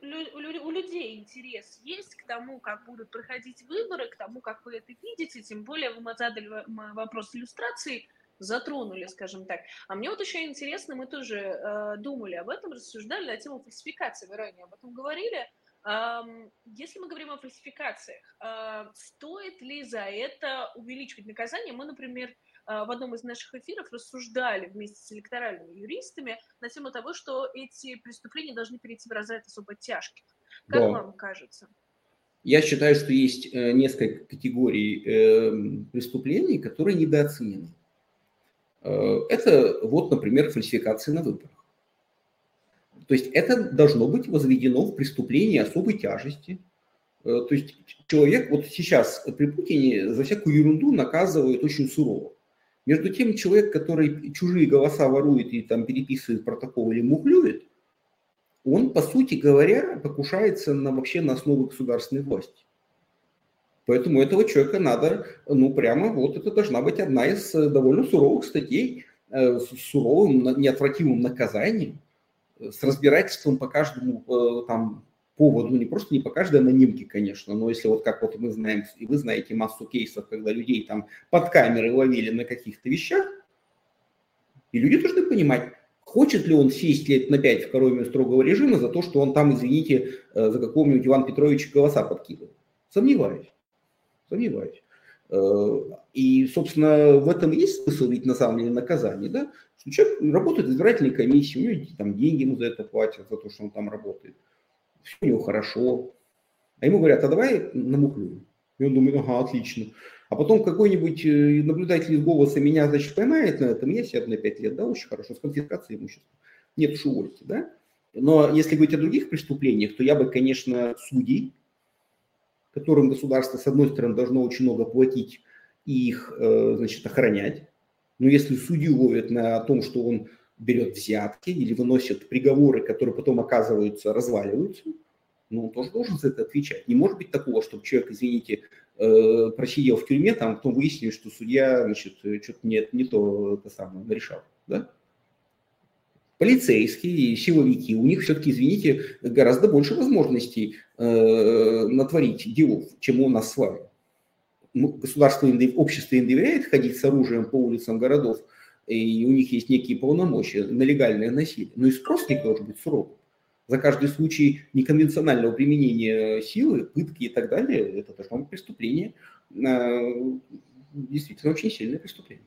у людей интерес есть к тому, как будут проходить выборы, к тому, как вы это видите, тем более вы задали вопрос иллюстрации, затронули, скажем так. А мне вот еще интересно, мы тоже э, думали об этом, рассуждали на тему фальсификации, вы ранее об этом говорили. Э, если мы говорим о фальсификациях, э, стоит ли за это увеличивать наказание? Мы, например, э, в одном из наших эфиров рассуждали вместе с электоральными юристами на тему того, что эти преступления должны перейти в разряд особо тяжких. Как да. вам кажется? Я считаю, что есть э, несколько категорий э, преступлений, которые недооценены. Э, это вот, например, фальсификации на выборах. То есть это должно быть возведено в преступление особой тяжести. Э, то есть человек вот сейчас при Путине за всякую ерунду наказывают очень сурово. Между тем, человек, который чужие голоса ворует и там переписывает протокол или мухлюет, он, по сути говоря, покушается на, вообще на основы государственной власти. Поэтому этого человека надо, ну, прямо вот это должна быть одна из э, довольно суровых статей э, с суровым, неотвратимым наказанием, э, с разбирательством по каждому там поводу, не просто не по каждой анонимке, конечно, но если вот как вот мы знаем, и вы знаете массу кейсов, когда людей там под камерой ловили на каких-то вещах, и люди должны понимать, хочет ли он сесть лет на пять в корове строгого режима за то, что он там, извините, за какого-нибудь Ивана Петровича голоса подкидывал. Сомневаюсь. Сомневаюсь. Э, и, собственно, в этом есть смысл ведь на самом деле наказание, да? Что человек работает в избирательной комиссии, у него там деньги ему за это платят, за то, что он там работает. Все у него хорошо. А ему говорят, а давай намуклюем. И он думает, ага, отлично. А потом какой-нибудь э, наблюдатель из голоса меня, значит, поймает на этом, я сяду на 5 лет, да, очень хорошо, с конфискацией имущества. Нет уж увольте, да? Но если говорить о других преступлениях, то я бы, конечно, судей, которым государство, с одной стороны, должно очень много платить и их, э, значит, охранять. Но если судью ловят на том, что он берет взятки или выносит приговоры, которые потом, оказываются, разваливаются, ну, он тоже должен за это отвечать. Не может быть такого, чтобы человек, извините, э, просидел в тюрьме, там потом выяснили, что судья, значит, что-то не, не то это самое решал. Да? Полицейские силовики, у них все-таки, извините, гораздо больше возможностей э, натворить делов, чем у нас с вами. государство, общество им доверяет ходить с оружием по улицам городов, и у них есть некие полномочия на легальное насилие, но и спрос не должен быть суровым. За каждый случай неконвенционального применения силы, пытки и так далее, это должно быть преступление, действительно очень сильное преступление.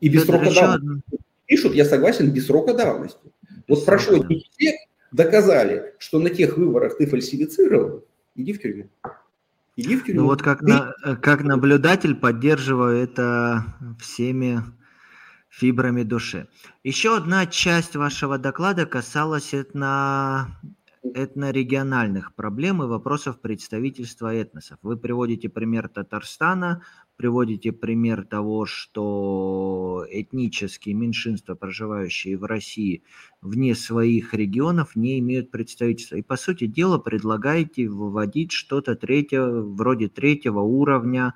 И без срока давности. Пишут, я согласен, без срока давности. Вот прошло 10 лет, доказали, что на тех выборах ты фальсифицировал, иди в тюрьму. Иди в тюрьму. Ну вот как, ты... на, как наблюдатель поддерживаю это всеми фибрами души. Еще одна часть вашего доклада касалась этно, этнорегиональных проблем и вопросов представительства этносов. Вы приводите пример Татарстана, приводите пример того, что этнические меньшинства, проживающие в России вне своих регионов, не имеют представительства. И, по сути дела, предлагаете выводить что-то третье, вроде третьего уровня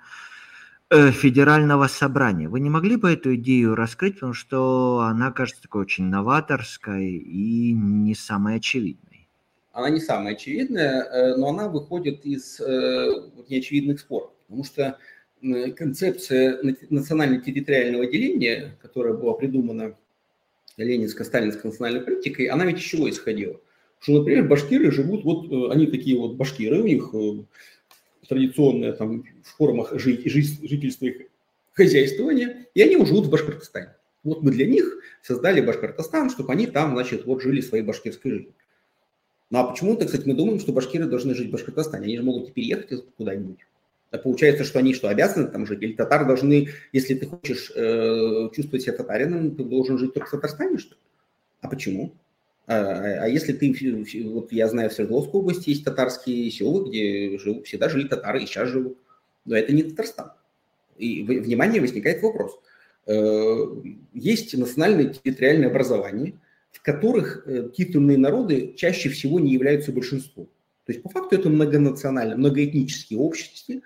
э, федерального собрания. Вы не могли бы эту идею раскрыть, потому что она кажется такой очень новаторской и не самой очевидной? Она не самая очевидная, э, но она выходит из э, неочевидных споров. Потому что концепция национально-территориального деления, которая была придумана ленинско-сталинской национальной политикой, она ведь из чего исходила? Что, например, башкиры живут, вот э, они такие вот башкиры, у них э, традиционная там в формах жительства их хозяйствования, и они живут в Башкортостане. Вот мы для них создали Башкортостан, чтобы они там, значит, вот жили своей башкирской жизнью. Ну а почему-то, кстати, мы думаем, что башкиры должны жить в Башкортостане. Они же могут переехать куда-нибудь. Получается, что они что, обязаны там жить? Или татары должны, если ты хочешь э, чувствовать себя татарином, ты должен жить только в Татарстане, что ли? А почему? А, а, а если ты, вот я знаю, в Свердловской области есть татарские села, где живут, всегда жили татары и сейчас живут. Но это не Татарстан. И, внимание, возникает вопрос. Э, есть национальное территориальное образование, в которых э, титульные народы чаще всего не являются большинством. То есть по факту это многонациональное, многоэтнические общества,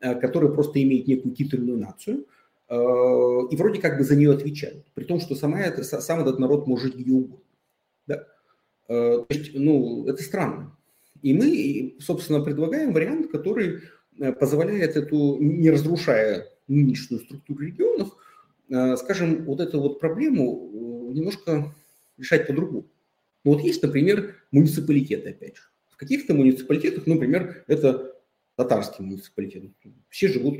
Э, которые просто имеют некую титульную нацию э, и вроде как бы за нее отвечают, при том, что сама это, сам этот народ может жить где угодно. Да? Э, то есть, ну, это странно. И мы, собственно, предлагаем вариант, который позволяет эту, не разрушая нынешнюю структуру регионов, скажем, вот эту вот проблему немножко решать по-другому. Ну, вот есть, например, муниципалитеты, опять же. В каких-то муниципалитетах, например, это татарский муниципалитет. Все живут,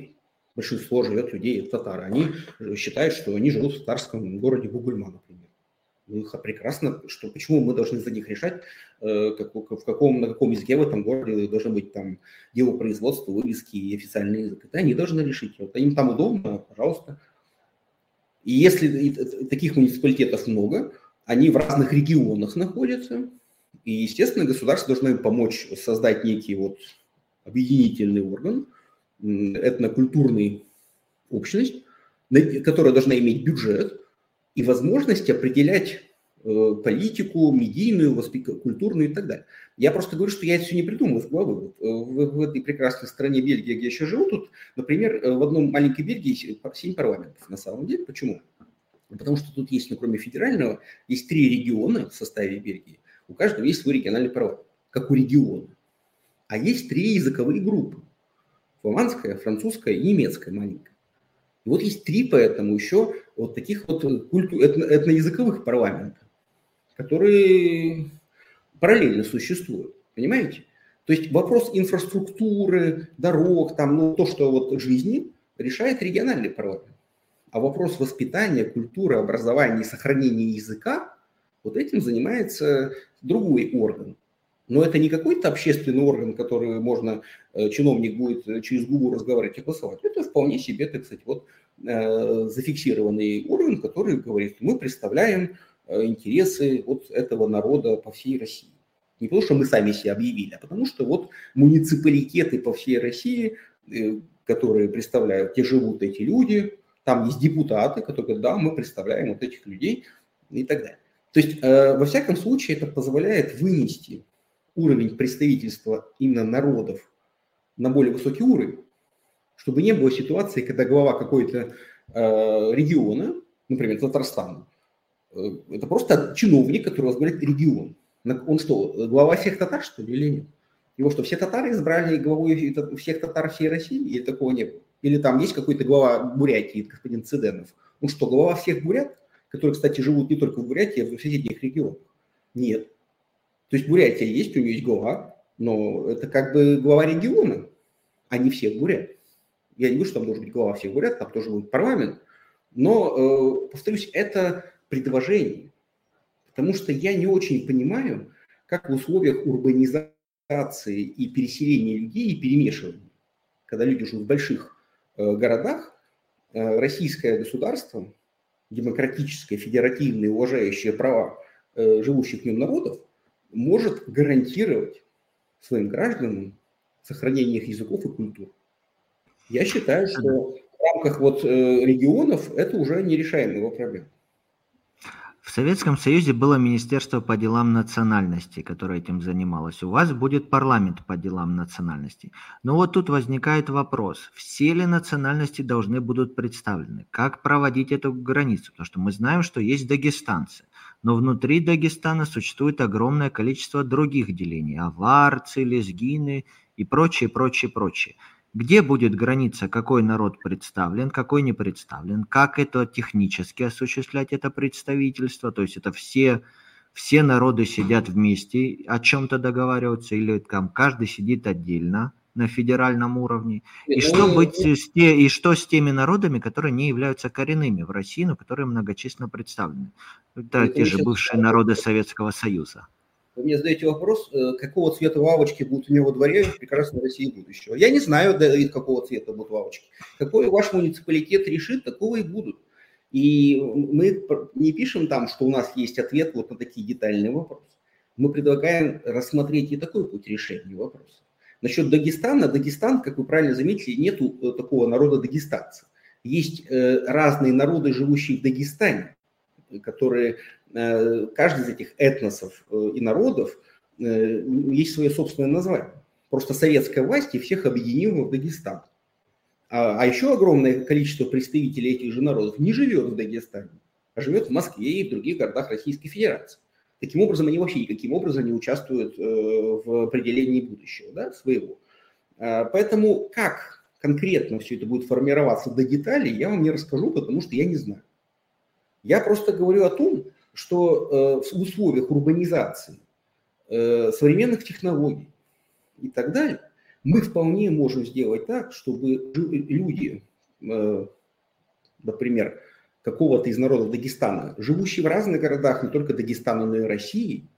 большинство живет людей, татары. Они считают, что они живут в татарском городе Бугульма, например. Ну, прекрасно, что почему мы должны за них решать, э, как, в каком, на каком языке в этом городе должно быть там дело производства, вывески и официальный язык. Это они должны решить. Вот им там удобно, пожалуйста. И если таких муниципалитетов много, они в разных регионах находятся, и, естественно, государство должно им помочь создать некий вот объединительный орган, этнокультурный общность, которая должна иметь бюджет и возможность определять э, политику, медийную, культурную и так далее. Я просто говорю, что я это все не придумал в головы. Э, в, в этой прекрасной стране Бельгии, где я еще живу, тут, например, э, в одном маленькой Бельгии 7 парламентов на самом деле. Почему? Потому что тут есть, ну, кроме федерального, есть три региона в составе Бельгии. У каждого есть свой региональный парламент, как у региона. А есть три языковые группы. Фламандская, французская и немецкая маленькая. И вот есть три поэтому еще вот таких вот культу, этно, этноязыковых парламентов, которые параллельно существуют. Понимаете? То есть вопрос инфраструктуры, дорог, там, ну, то, что вот жизни, решает региональный парламент. А вопрос воспитания, культуры, образования и сохранения языка, вот этим занимается другой орган. Но это не какой-то общественный орган, который можно, э, чиновник будет э, через Google разговаривать и голосовать. Это вполне себе, так сказать, вот э, зафиксированный орган, который говорит, мы представляем интересы вот этого народа по всей России. Не потому, что мы сами себя объявили, а потому что вот муниципалитеты по всей России, которые представляют, где живут эти люди, там есть депутаты, которые говорят, да, мы представляем вот этих людей и так далее. То есть, во всяком случае, это позволяет вынести уровень представительства именно народов на более высокий уровень, чтобы не было ситуации, когда глава какой-то э, региона, например, Татарстана, э, это просто чиновник, который возглавляет регион. Он что, глава всех татар, что ли, или нет? Его что, все татары избрали главой всех татар всей России? Или такого не было? Или там есть какой-то глава Бурятии, господин Циденов? Он что, глава всех бурят, которые, кстати, живут не только в Бурятии, а в соседних регионах? Нет. То есть Бурятия есть, у нее есть глава, но это как бы глава региона, а не всех бурят. Я не говорю, что там должен быть глава всех бурят, там тоже будет парламент. Но, э, повторюсь, это предложение. Потому что я не очень понимаю, как в условиях урбанизации и переселения людей и перемешивания, когда люди живут в больших э, городах, э, российское государство, демократическое, федеративное, уважающее права живущих в нем народов, может гарантировать своим гражданам сохранение их языков и культур. Я считаю, что в рамках вот регионов это уже нерешаемая проблема. В Советском Союзе было Министерство по делам национальностей, которое этим занималось. У вас будет парламент по делам национальностей. Но вот тут возникает вопрос, все ли национальности должны будут представлены? Как проводить эту границу? Потому что мы знаем, что есть дагестанцы. Но внутри Дагестана существует огромное количество других делений. Аварцы, лезгины и прочее, прочее, прочее. Где будет граница, какой народ представлен, какой не представлен, как это технически осуществлять это представительство, то есть это все, все народы сидят вместе, о чем-то договариваются, или там каждый сидит отдельно на федеральном уровне, и что, быть с те, и что с теми народами, которые не являются коренными в России, но которые многочисленно представлены. Это те же бывшие народы Советского Союза. Вы мне задаете вопрос, э, какого цвета лавочки будут у него во дворе в прекрасной России будущего. Я не знаю, какого цвета будут лавочки. Какой ваш муниципалитет решит, такого и будут. И мы не пишем там, что у нас есть ответ вот на такие детальные вопросы. Мы предлагаем рассмотреть и такой путь решения вопроса. Насчет Дагестана. Дагестан, как вы правильно заметили, нету э, такого народа дагестанца. Есть э, разные народы, живущие в Дагестане, которые Э, каждый из этих этносов и народов есть свое собственное название. Просто советская власть и всех объединила в Дагестан. А, а еще огромное количество представителей этих же народов не живет в Дагестане, а живет в Москве и в других городах Российской Федерации. Таким образом, они вообще никаким образом не участвуют в определении будущего да, своего. А, поэтому как конкретно все это будет формироваться до деталей, я вам не расскажу, потому что я не знаю. Я просто говорю о том, что э, в условиях урбанизации, э, современных технологий и так далее, мы вполне можем сделать так, чтобы люди, э, например, какого-то из народов Дагестана, живущие в разных городах, не только Дагестана, но и России,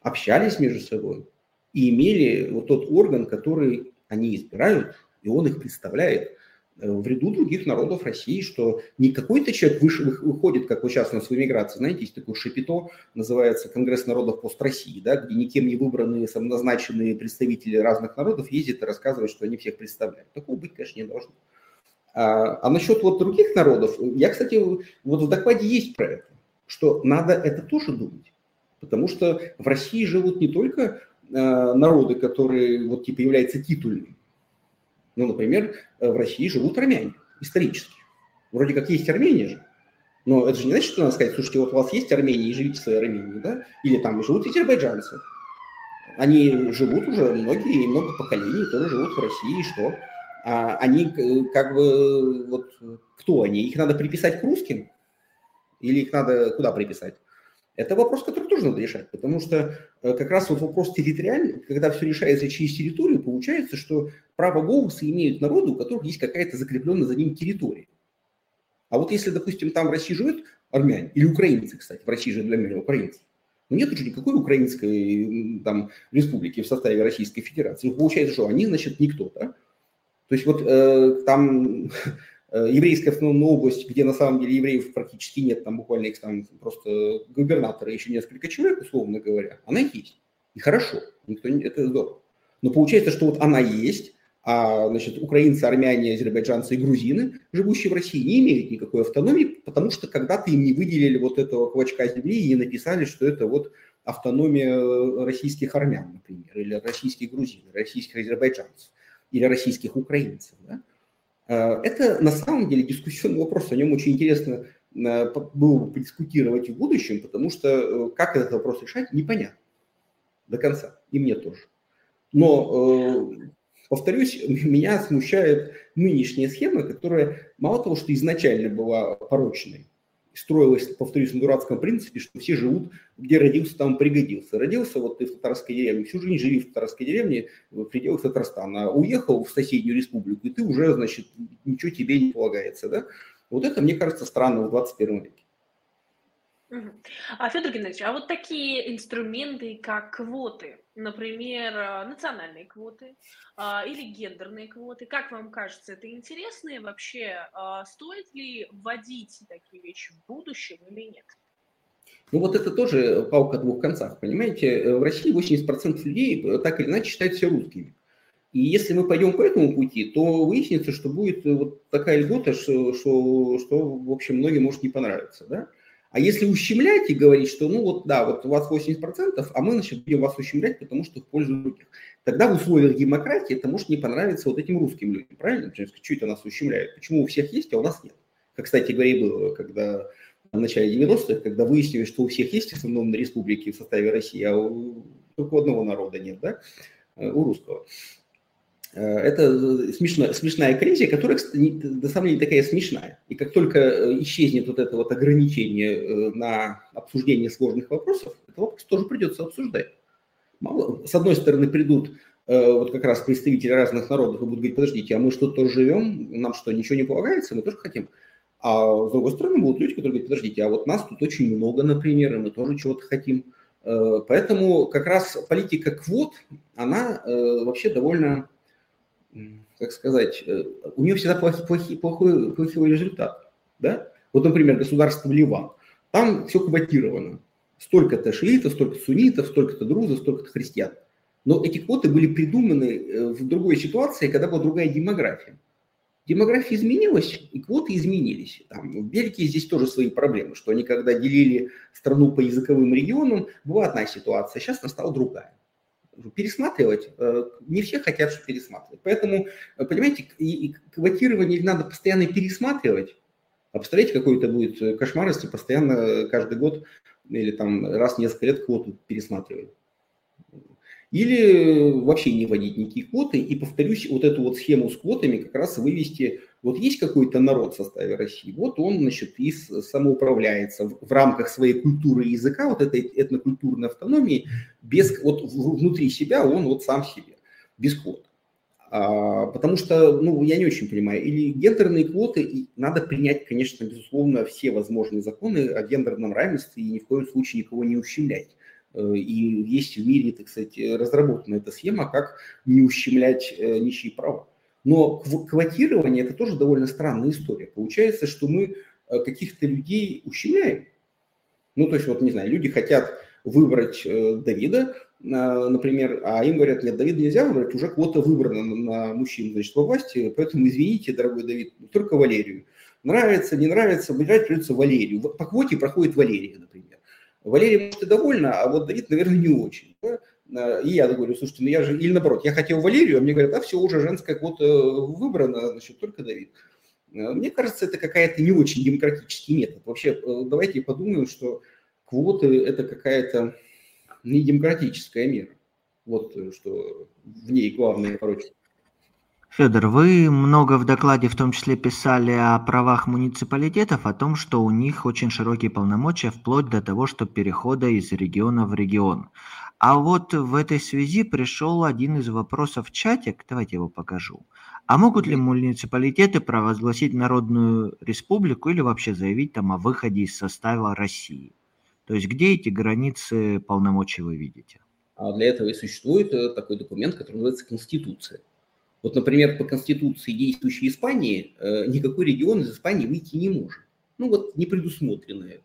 общались между собой и имели вот тот орган, который они избирают, и он их представляет Э, в ряду других народов России, что не какой-то человек выше, выходит, как вот сейчас у нас в эмиграции, знаете, есть такое шапито, называется Конгресс народов пост России, да, где никем не выбранные, самоназначенные представители разных народов ездят и рассказывают, что они всех представляют. Такого быть, конечно, не должно. А, а насчет вот других народов, я, кстати, вот в докладе есть про это, что надо это тоже думать. Потому что в России живут не только э, народы, которые вот типа являются титульными, ну, например, в России живут армяне исторически. Вроде как есть Армения же. Но это же не значит, что надо сказать, слушайте, вот у вас есть Армения, и живите в своей Армении, да? Или там живут азербайджанцы. Они живут уже многие, много поколений, тоже живут в России, и что? А они э, как бы, вот, кто они? Их надо приписать к русским? Или их надо куда приписать? Это вопрос, который тоже надо решать, потому что э, как раз вот вопрос территориальный, когда все решается через территорию, получается, что право голоса имеют народы, у которых есть какая-то закрепленная за ним территория. А вот если, допустим, там в России живут армяне, или украинцы, кстати, в России для меня украинцы, но нет уже никакой украинской там, республики в составе Российской Федерации. Получается, что они, значит, никто, да? То есть вот э, там Э, еврейская автономная область, где на самом деле евреев практически нет, там буквально их там просто губернаторы, еще несколько человек, условно говоря, она есть. И хорошо, никто не, это здорово. Но получается, что вот она есть, а значит, украинцы, армяне, азербайджанцы и грузины, живущие в России, не имеют никакой автономии, потому что когда-то им не выделили вот этого клочка земли и не написали, что это вот автономия российских армян, например, или российских грузин, российских азербайджанцев, или российских украинцев. Да? Э, это на самом деле дискуссионный вопрос, о нем очень интересно э, было бы подискутировать в будущем, потому что э, как этот вопрос решать, непонятно до конца, и мне тоже. Но, повторюсь, меня смущает нынешняя схема, которая мало того, что изначально была порочной, строилась, повторюсь, на дурацком принципе, что все живут, где родился, там пригодился. Родился вот ты в татарской деревне, всю жизнь живи в татарской деревне в пределах Татарстана, а уехал в соседнюю республику, и ты уже, значит, ничего тебе не полагается, да? Вот это, мне кажется, странно в 21 веке. А, Федор Геннадьевич, а вот такие инструменты, как квоты, например, а, национальные квоты а, или гендерные квоты, как вам кажется, это интересно и вообще а, стоит ли вводить такие вещи в будущем или нет? Ну вот это тоже палка о двух концах, понимаете? В России 80% людей э, так или иначе считают себя русскими. И если мы пойдем по этому пути, то выяснится, что будет вот такая льгота, что, что, что в общем, многим может не понравиться. Да? А если ущемлять и говорить, что ну вот да, вот у вас 80%, а мы значит, будем вас ущемлять, потому что в пользу других, тогда в условиях демократии это может не понравиться вот этим русским людям, правильно? Потому что это нас ущемляют? Почему у всех есть, а у нас нет? Как, кстати говоря, было, когда в начале 90-х, когда выяснилось, что у всех есть в основном на республике в составе России, а у только у одного народа нет, да, у русского. Э, это смешная, смешная коллизия, которая, на самом деле, такая смешная. И как только э, исчезнет вот это вот ограничение э, на обсуждение сложных вопросов, этот вопрос тоже придется обсуждать. Мало, с одной стороны, придут вот как раз представители разных народов и будут говорить, подождите, а мы что, тоже живем, нам что, ничего не полагается, мы тоже хотим. А с другой стороны, будут люди, которые говорят, подождите, а вот нас тут очень много, например, и мы тоже чего-то хотим. Поэтому как раз политика квот, она вообще довольно как сказать, э, у нее всегда плохой, плохой, плохой, плохой результат. Да? Вот, например, государство Ливан. Там все квотировано. Столько-то шиитов, столько-то суннитов, столько-то друзов, столько-то христиан. Но эти квоты были придуманы э, в другой ситуации, когда была другая демография. Демография изменилась, и квоты изменились. Там, в Бельгии здесь тоже свои проблемы, что они когда делили страну по языковым регионам, была одна ситуация, сейчас настала другая пересматривать. Э, не все хотят что пересматривать. Поэтому, э, понимаете, и квотирование надо постоянно пересматривать. А представляете, какой это будет э, кошмар, если постоянно каждый год или там раз в несколько лет квоту пересматривать. Или вообще не вводить никакие квоты. И, повторюсь, вот эту вот схему с квотами как раз вывести. Вот есть какой-то народ в составе России, вот он, значит, и самоуправляется в, в рамках своей культуры и языка, вот этой этнокультурной автономии, без, вот внутри себя он вот сам себе, без квот. А, потому что, ну, я не очень понимаю, или гендерные квоты, надо принять, конечно, безусловно, все возможные законы о гендерном равенстве и ни в коем случае никого не ущемлять. Э, и есть в мире, так сказать, разработана эта схема, как не ущемлять э, ничьи права. Но квотирование – это тоже довольно странная история. Получается, что мы э, каких-то людей ущемляем. Ну, то есть, вот, не знаю, люди хотят выбрать Давида, например, а им говорят, нет, Давида нельзя выбрать, уже квота выбрана на мужчин, значит, во власти, поэтому извините, дорогой Давид, только Валерию. Нравится, не нравится, выбирать придется Валерию. По квоте проходит Валерия, например. Валерий, может, и довольна, а вот Давид, наверное, не очень. И я говорю, слушайте, ну я же, или наоборот, я хотел Валерию, а мне говорят, а все, уже женская квота выбрана, значит, только Давид. Э, мне кажется, это какая-то не очень демократический метод. Вообще, э, давайте подумаем, что квоты – это какая-то не демократическая мера. Вот э, что в ней главное порочность. Федор, вы много в докладе в том числе писали о правах муниципалитетов, о том, что у них очень широкие полномочия, вплоть до того, что перехода из региона в регион. А вот в этой связи пришел один из вопросов в чатик, давайте его покажу. А могут ли муниципалитеты провозгласить Народную Республику или вообще заявить там о выходе из состава России? То есть где эти границы полномочий вы видите? А для этого и существует э, такой документ, который называется Конституция. Вот, например, по конституции действующей Испании э, никакой регион из Испании выйти не может. Ну вот не предусмотрено это.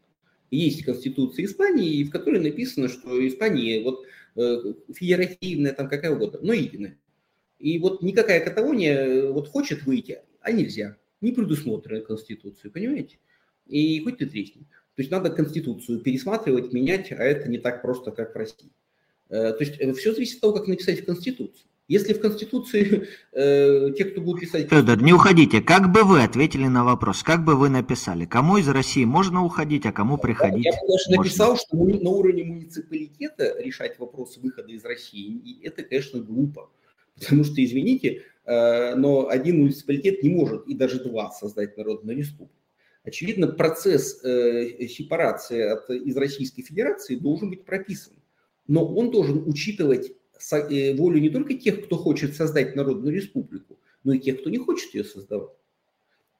Есть конституция Испании, в которой написано, что Испания вот э, федеративная, там какая угодно, но единая. И вот никакая Каталония э, вот хочет выйти, а нельзя. Не предусмотрено Конституцией, понимаете? И хоть ты тресни. То есть надо Конституцию пересматривать, менять, а это не так просто, как в России. То есть все зависит от того, как написать в Конституции. Если в Конституции э, те, кто будет писать... Федор, не уходите. Как бы вы ответили на вопрос? Как бы вы написали? Кому из России можно уходить, а кому приходить? Я бы даже написал, что на уровне муниципалитета решать вопрос выхода из России, и это, конечно, глупо. Потому что, извините, э, но один муниципалитет не может, и даже два, создать народную республику. Очевидно, процесс э, сепарации от, из Российской Федерации должен быть прописан. Но он должен учитывать волю не только тех, кто хочет создать народную республику, но и тех, кто не хочет ее создавать.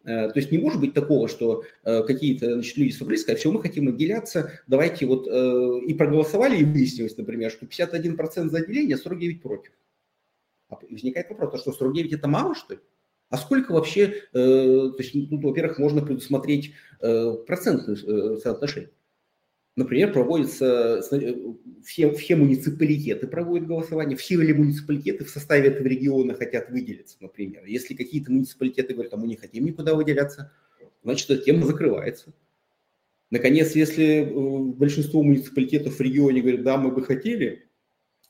Э, то есть не может быть такого, что э, какие-то значит, люди собрались, сказали, все, мы хотим отделяться, давайте вот и проголосовали, и выяснилось, например, что 51% за отделение, 49% против. А возникает вопрос, а что 49 это мало, что ли? А сколько вообще, то есть, ну, во-первых, можно предусмотреть процентное соотношение. Например, проводятся э, все, все муниципалитеты проводят голосование, все ли муниципалитеты в составе этого региона хотят выделиться, например. Если какие-то муниципалитеты говорят, а мы не хотим никуда выделяться, значит, эта тема закрывается. Наконец, если э, большинство муниципалитетов в регионе говорят, да, мы бы хотели,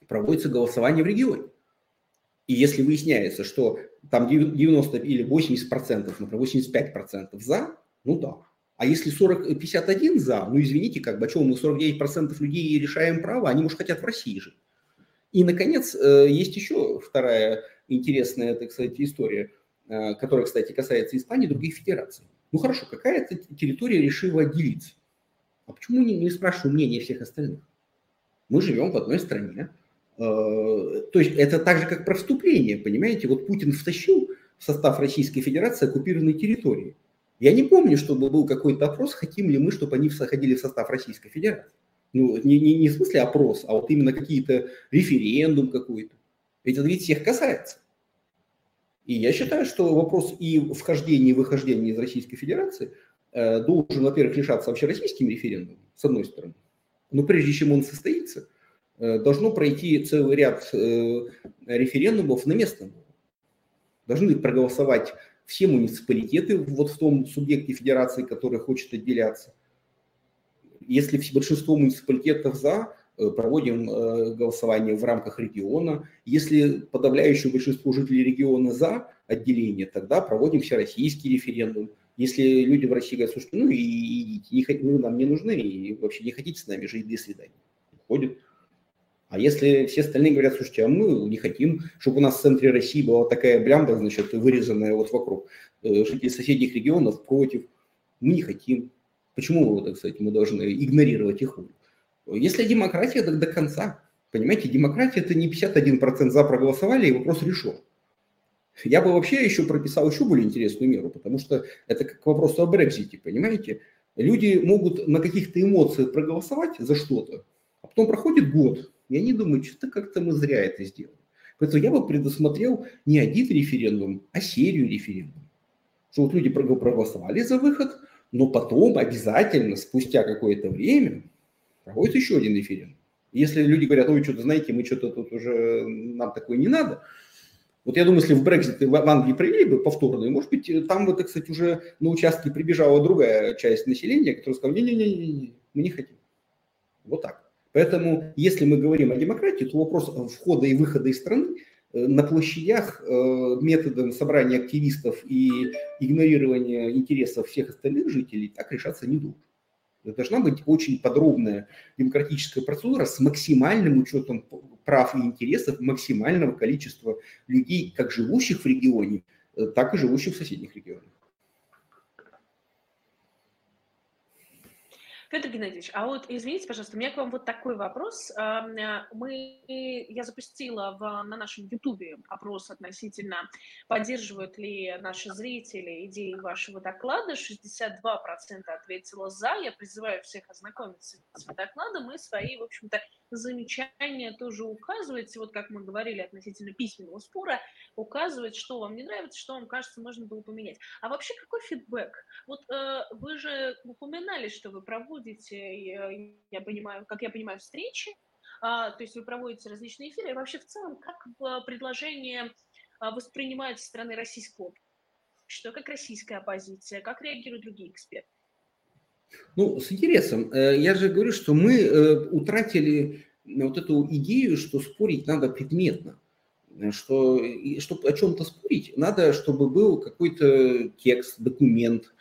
проводится голосование в регионе. И если выясняется, что там 90 или 80 процентов, например, 85 процентов за, ну да, а если 40, 51 за, ну извините, как бы, о чем мы 49% людей решаем право, они, может, хотят в России жить. И, наконец, э, есть еще вторая интересная, так сказать, история, э, которая, кстати, касается Испании и других федераций. Ну хорошо, какая-то территория решила отделиться. А почему не, не спрашиваю мнение всех остальных? Мы живем в одной стране. Э, то есть это так же, как про вступление, понимаете? Вот Путин втащил в состав Российской Федерации оккупированные территории. Я не помню, чтобы был какой-то опрос, хотим ли мы, чтобы они входили в состав Российской Федерации. Ну, не, не, не в смысле опрос, а вот именно какие-то референдум какой-то. Ведь это ведь всех касается. И я считаю, что вопрос и вхождения, и выхождения из Российской Федерации э, должен, во-первых, решаться вообще российским референдумом, с одной стороны. Но прежде чем он состоится, э, должно пройти целый ряд э, референдумов на местном. Должны проголосовать все муниципалитеты вот в том субъекте федерации, который хочет отделяться. Если большинство муниципалитетов за, э, проводим э, голосование в рамках региона. Если подавляющее большинство жителей региона за отделение, тогда проводим всероссийский референдум. Если люди в России говорят, слушайте, ну и идите, вы нам не нужны, и вообще не хотите с нами жить, до свидания. Уходит. А если все остальные говорят, слушайте, а мы не хотим, чтобы у нас в центре России была такая блямба, значит, вырезанная вот вокруг, э, жители соседних регионов против, мы не хотим. Почему, так сказать, мы должны игнорировать их волю? Если демократия, так до конца. Понимаете, демократия это не 51% за проголосовали и вопрос решен. Я бы вообще еще прописал еще более интересную меру, потому что это как к вопросу о Брексите, понимаете? Люди могут на каких-то эмоциях проголосовать за что-то, а потом проходит год, и они думают, что-то как-то мы зря это сделали. Поэтому я бы предусмотрел не один референдум, а серию референдумов. Что вот люди проголосовали за выход, но потом обязательно, спустя какое-то время, проводится еще один референдум. Если люди говорят, ой, что-то знаете, мы что-то тут уже, нам такое не надо, вот я думаю, если в Брексит в Англии провели бы повторный, может быть, там бы, так сказать, уже на участке прибежала другая часть населения, которая сказала, не-не-не, мы не хотим. Вот так. Поэтому, если мы говорим о демократии, то вопрос входа и выхода из страны э, на площадях э, методом собрания активистов и игнорирования интересов всех остальных жителей так решаться не должен. Должна быть очень подробная демократическая процедура с максимальным учетом прав и интересов максимального количества людей, как живущих в регионе, э, так и живущих в соседних регионах. Петр Геннадьевич, а вот извините, пожалуйста, у меня к вам вот такой вопрос. Э, мы, я запустила в, на нашем Ютубе опрос относительно, поддерживают ли наши зрители идеи вашего доклада. 62% ответило «за». Я призываю всех ознакомиться с докладом и свои, в общем-то, замечания тоже указывать. Вот как мы говорили относительно письменного спора, указывать, что вам не нравится, что вам кажется, можно было поменять. А вообще какой фидбэк? Вот э, вы же упоминали, что вы проводите, э, я понимаю, как я понимаю, встречи, э, то есть вы проводите различные эфиры. И вообще в целом, как э, предложение э, воспринимают со стороны российского что как российская оппозиция, как реагируют другие эксперты? Ну, с интересом. Э, я же говорю, что мы э, утратили вот эту идею, что спорить надо предметно. что чтобы о чем-то спорить, надо, чтобы был какой-то текст, документ,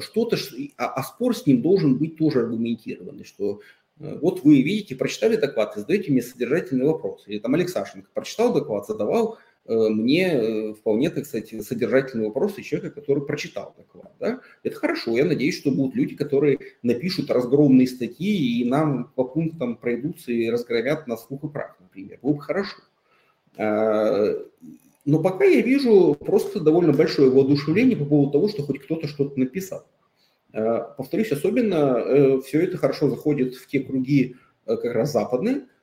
что-то, а, а спор с ним должен быть тоже аргументированный, что вот вы видите, прочитали доклад и задаете мне содержательный вопрос. Или там Алексашенко прочитал доклад, задавал Э, мне э, вполне, так сказать, содержательные вопросы человека, который прочитал доклад. Да? Это хорошо. Я надеюсь, что будут люди, которые напишут разгромные статьи и нам по пунктам пройдутся и разгромят на слух и прах, например. Было бы хорошо. А, но пока я вижу просто довольно большое воодушевление по поводу того, что хоть кто-то что-то написал. А, повторюсь, особенно э, все это хорошо заходит в те круги как раз западные, Э,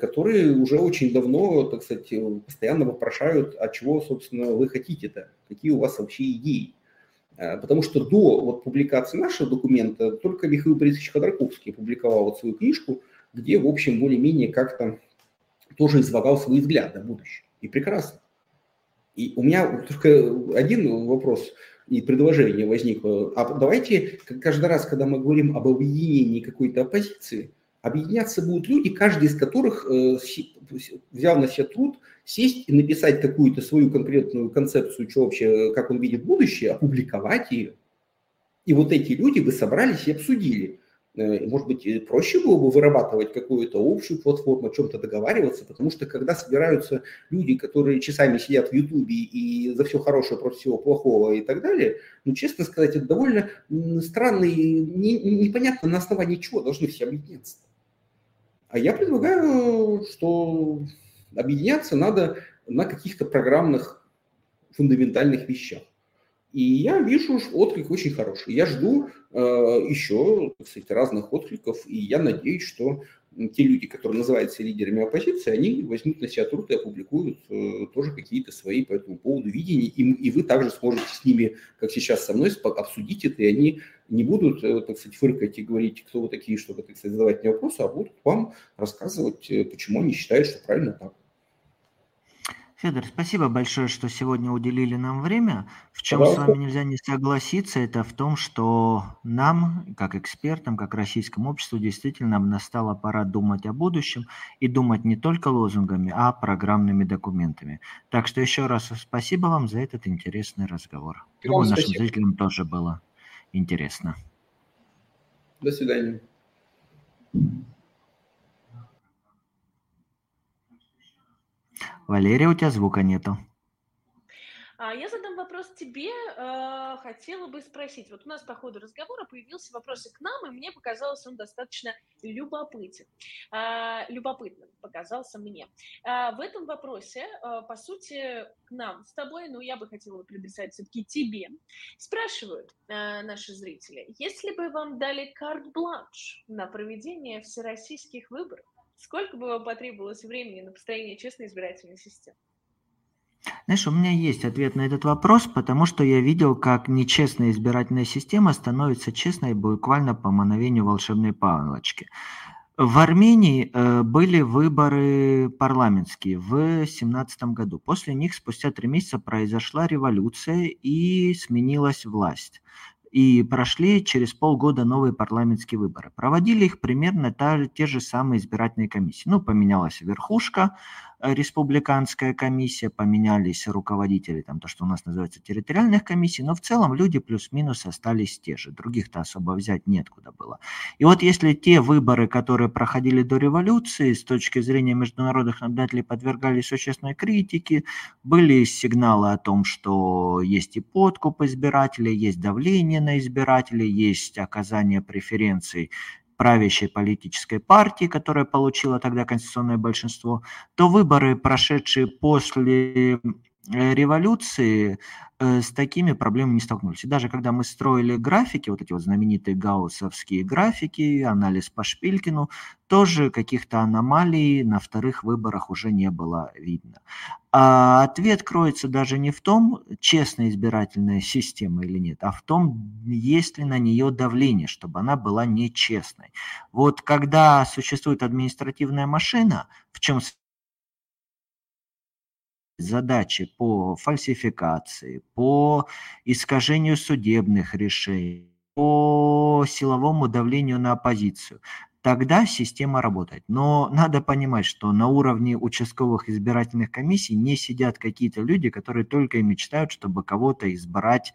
которые уже очень давно, так сказать, постоянно вопрошают, а чего, собственно, вы хотите-то, какие у вас вообще идеи. Э, потому что до вот, публикации нашего документа только Михаил Борисович Ходорковский публиковал вот свою книжку, где, в общем, более-менее как-то тоже излагал свои взгляды на будущее. И прекрасно. И у меня только один вопрос и предложение возникло. А давайте каждый раз, когда мы говорим об объединении какой-то оппозиции, Объединяться будут люди, каждый из которых э, взял на себя труд сесть и написать какую-то свою конкретную концепцию, что вообще, как он видит будущее, опубликовать ее. И вот эти люди бы собрались и обсудили. Э, может быть, проще было бы вырабатывать какую-то общую платформу, о чем-то договариваться, потому что когда собираются люди, которые часами сидят в Ютубе и за все хорошее против всего плохого и так далее, ну, честно сказать, это довольно странно и не, непонятно, на основании чего должны все объединяться. А я предлагаю, что объединяться надо на каких-то программных фундаментальных вещах. И я вижу отклик очень хороший. Я жду э, еще, кстати, разных откликов, и я надеюсь, что те люди, которые называются лидерами оппозиции, они возьмут на себя труд и опубликуют э, тоже какие-то свои по этому поводу видения, и, и вы также сможете с ними, как сейчас со мной, обсудить это, и они не будут, э, так сказать, фыркать и говорить, кто вы такие, чтобы, так сказать, задавать мне вопросы, а будут вам рассказывать, э, почему они считают, что правильно так. Федор, спасибо большое, что сегодня уделили нам время. В чем с вами нельзя не согласиться, это в том, что нам, как экспертам, как российскому обществу, действительно настала пора думать о будущем и думать не только лозунгами, а программными документами. Так что еще раз спасибо вам за этот интересный разговор. Думаю, нашим зрителям тоже было интересно. До свидания. Валерия, у тебя звука нету. А я задам вопрос тебе. Э, хотела бы спросить. Вот у нас по ходу разговора появился вопрос и к нам, и мне показалось он достаточно любопытен. Э, любопытным показался мне. В этом вопросе, по сути, к нам с тобой, но я бы хотела предписать все-таки тебе, спрашивают наши зрители, если бы вам дали карт-бланш на проведение всероссийских выборов, Сколько бы вам потребовалось времени на построение честной избирательной системы? Знаешь, у меня есть ответ на этот вопрос, потому что я видел, как нечестная избирательная система становится честной буквально по мановению волшебной палочки. В Армении э, были выборы парламентские в 2017 году. После них спустя три месяца произошла революция и сменилась власть и прошли через полгода новые парламентские выборы. Проводили их примерно та, те же самые избирательные комиссии. Ну, поменялась верхушка, республиканская комиссия, поменялись руководители, там то, что у нас называется территориальных комиссий, но в целом люди плюс-минус остались те же, других-то особо взять неоткуда было. И вот если те выборы, которые проходили до революции, с точки зрения международных наблюдателей подвергались существенной критике, были сигналы о том, что есть и подкуп избирателей, есть давление на избирателей, есть оказание преференций правящей политической партии, которая получила тогда конституционное большинство, то выборы, прошедшие после революции, э, с такими проблемами не столкнулись. И даже когда мы строили графики, вот эти вот знаменитые гауссовские графики, анализ по Шпилькину, тоже каких-то аномалий на вторых выборах уже не было видно. А ответ кроется даже не в том, честная избирательная система или нет, а в том, есть ли на нее давление, чтобы она была нечестной. Вот когда существует административная машина, в чем задачи по фальсификации, по искажению судебных решений, по силовому давлению на оппозицию, тогда система работает. Но надо понимать, что на уровне участковых избирательных комиссий не сидят какие-то люди, которые только и мечтают, чтобы кого-то избрать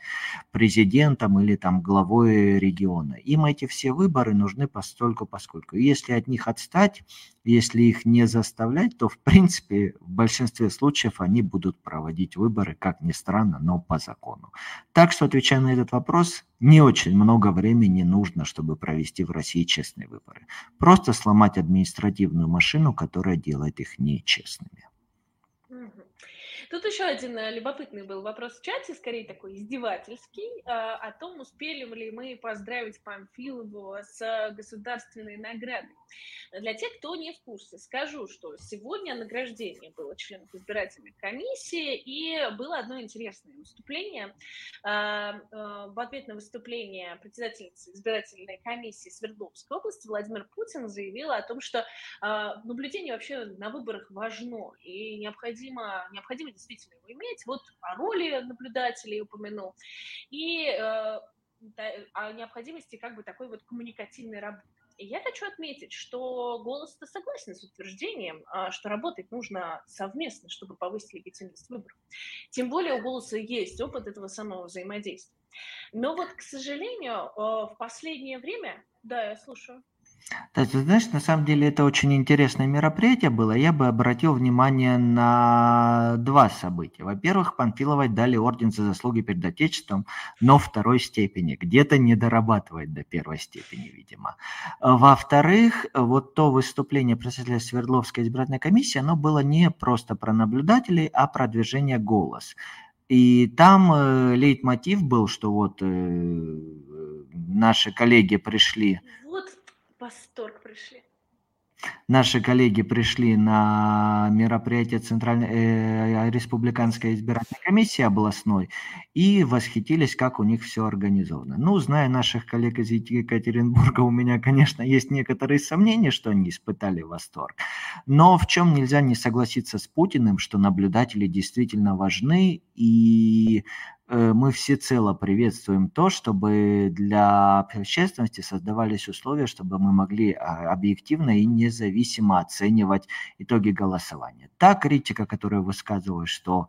президентом или там главой региона. Им эти все выборы нужны постольку поскольку. Если от них отстать, если их не заставлять, то в принципе в большинстве случаев они будут проводить выборы, как ни странно, но по закону. Так что, отвечая на этот вопрос, не очень много времени нужно, чтобы провести в России честные выборы. Просто сломать административную машину, которая делает их нечестными. Тут еще один э, любопытный был вопрос в чате, скорее такой издевательский, э, о том, успели ли мы поздравить Памфилову с государственной наградой. Для тех, кто не в курсе, скажу, что сегодня награждение было членов избирательной комиссии, и было одно интересное выступление. Э, в ответ на выступление председательницы избирательной комиссии Свердловской области Владимир Путин заявил о том, что наблюдение вообще на выборах важно, и необходимо, необходимо действительно его иметь. Вот о роли наблюдателей упомянул. И э, о необходимости как бы такой вот коммуникативной работы. И я хочу отметить, что голос-то согласен с утверждением, а, что работать нужно совместно, чтобы повысить легитимность выборов. Тем более у голоса есть опыт этого самого взаимодействия. Но вот, к сожалению, э, в последнее время... Да, я слушаю. Да, ты знаешь, на самом деле это очень интересное мероприятие было. Я бы обратил внимание на два события. Во-первых, Панфиловой дали орден за заслуги перед Отечеством, но второй степени. Где-то не дорабатывает до первой степени, видимо. Во-вторых, вот то выступление председателя Свердловской избирательной комиссии, оно было не просто про наблюдателей, а про движение «Голос». И там э, лейтмотив был, что вот э, наши коллеги пришли восторг пришли. Наши коллеги пришли на мероприятие Центральной э, Республиканской избирательной комиссии областной и восхитились, как у них все организовано. Ну, зная наших коллег из Екатеринбурга, у меня, конечно, есть некоторые сомнения, что они испытали восторг. Но в чем нельзя не согласиться с Путиным, что наблюдатели действительно важны, и мы всецело приветствуем то, чтобы для общественности создавались условия, чтобы мы могли а, объективно и независимо оценивать итоги голосования. Та критика, которую высказываю, что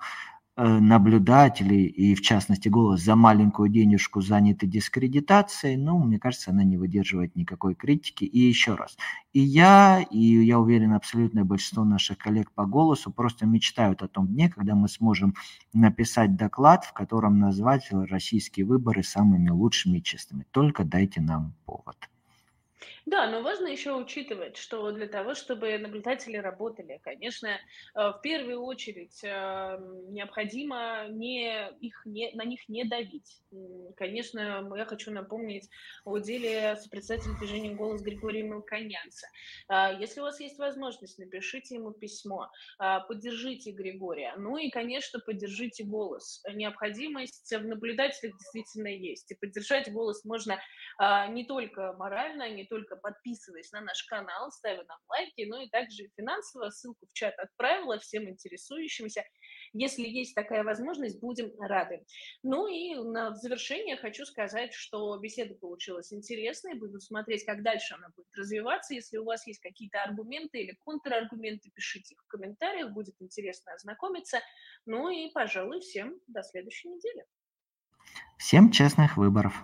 Э, наблюдатели и, в частности, голос за маленькую денежку заняты дискредитацией, ну, мне кажется, она не выдерживает никакой критики. И еще раз, и я, и я уверен, абсолютное большинство наших коллег по голосу просто мечтают о том дне, когда мы сможем написать доклад, в котором назвать российские выборы самыми лучшими и честными. Только дайте нам повод. Да, но важно еще учитывать, что для того, чтобы наблюдатели работали, конечно, э, в первую очередь эм, необходимо не, их не, на них не давить. Конечно, я хочу напомнить о деле сопредседателя движения «Голос» Григория Мелконянца. А, если у вас есть возможность, напишите ему письмо, а, поддержите Григория. Ну и, конечно, поддержите «Голос». Необходимость в наблюдателях действительно есть. И поддержать «Голос» можно не только морально, не только подписываясь на наш канал, ставя нам лайки, но и также финансово. Ссылку в чат отправила всем интересующимся. Если есть такая возможность, будем рады. Ну и на завершение хочу сказать, что беседа получилась интересной. Буду смотреть, как дальше она будет развиваться. Если у вас есть какие-то аргументы или контраргументы, пишите их в комментариях. Будет интересно ознакомиться. Ну и, пожалуй, всем до следующей недели. Всем честных выборов.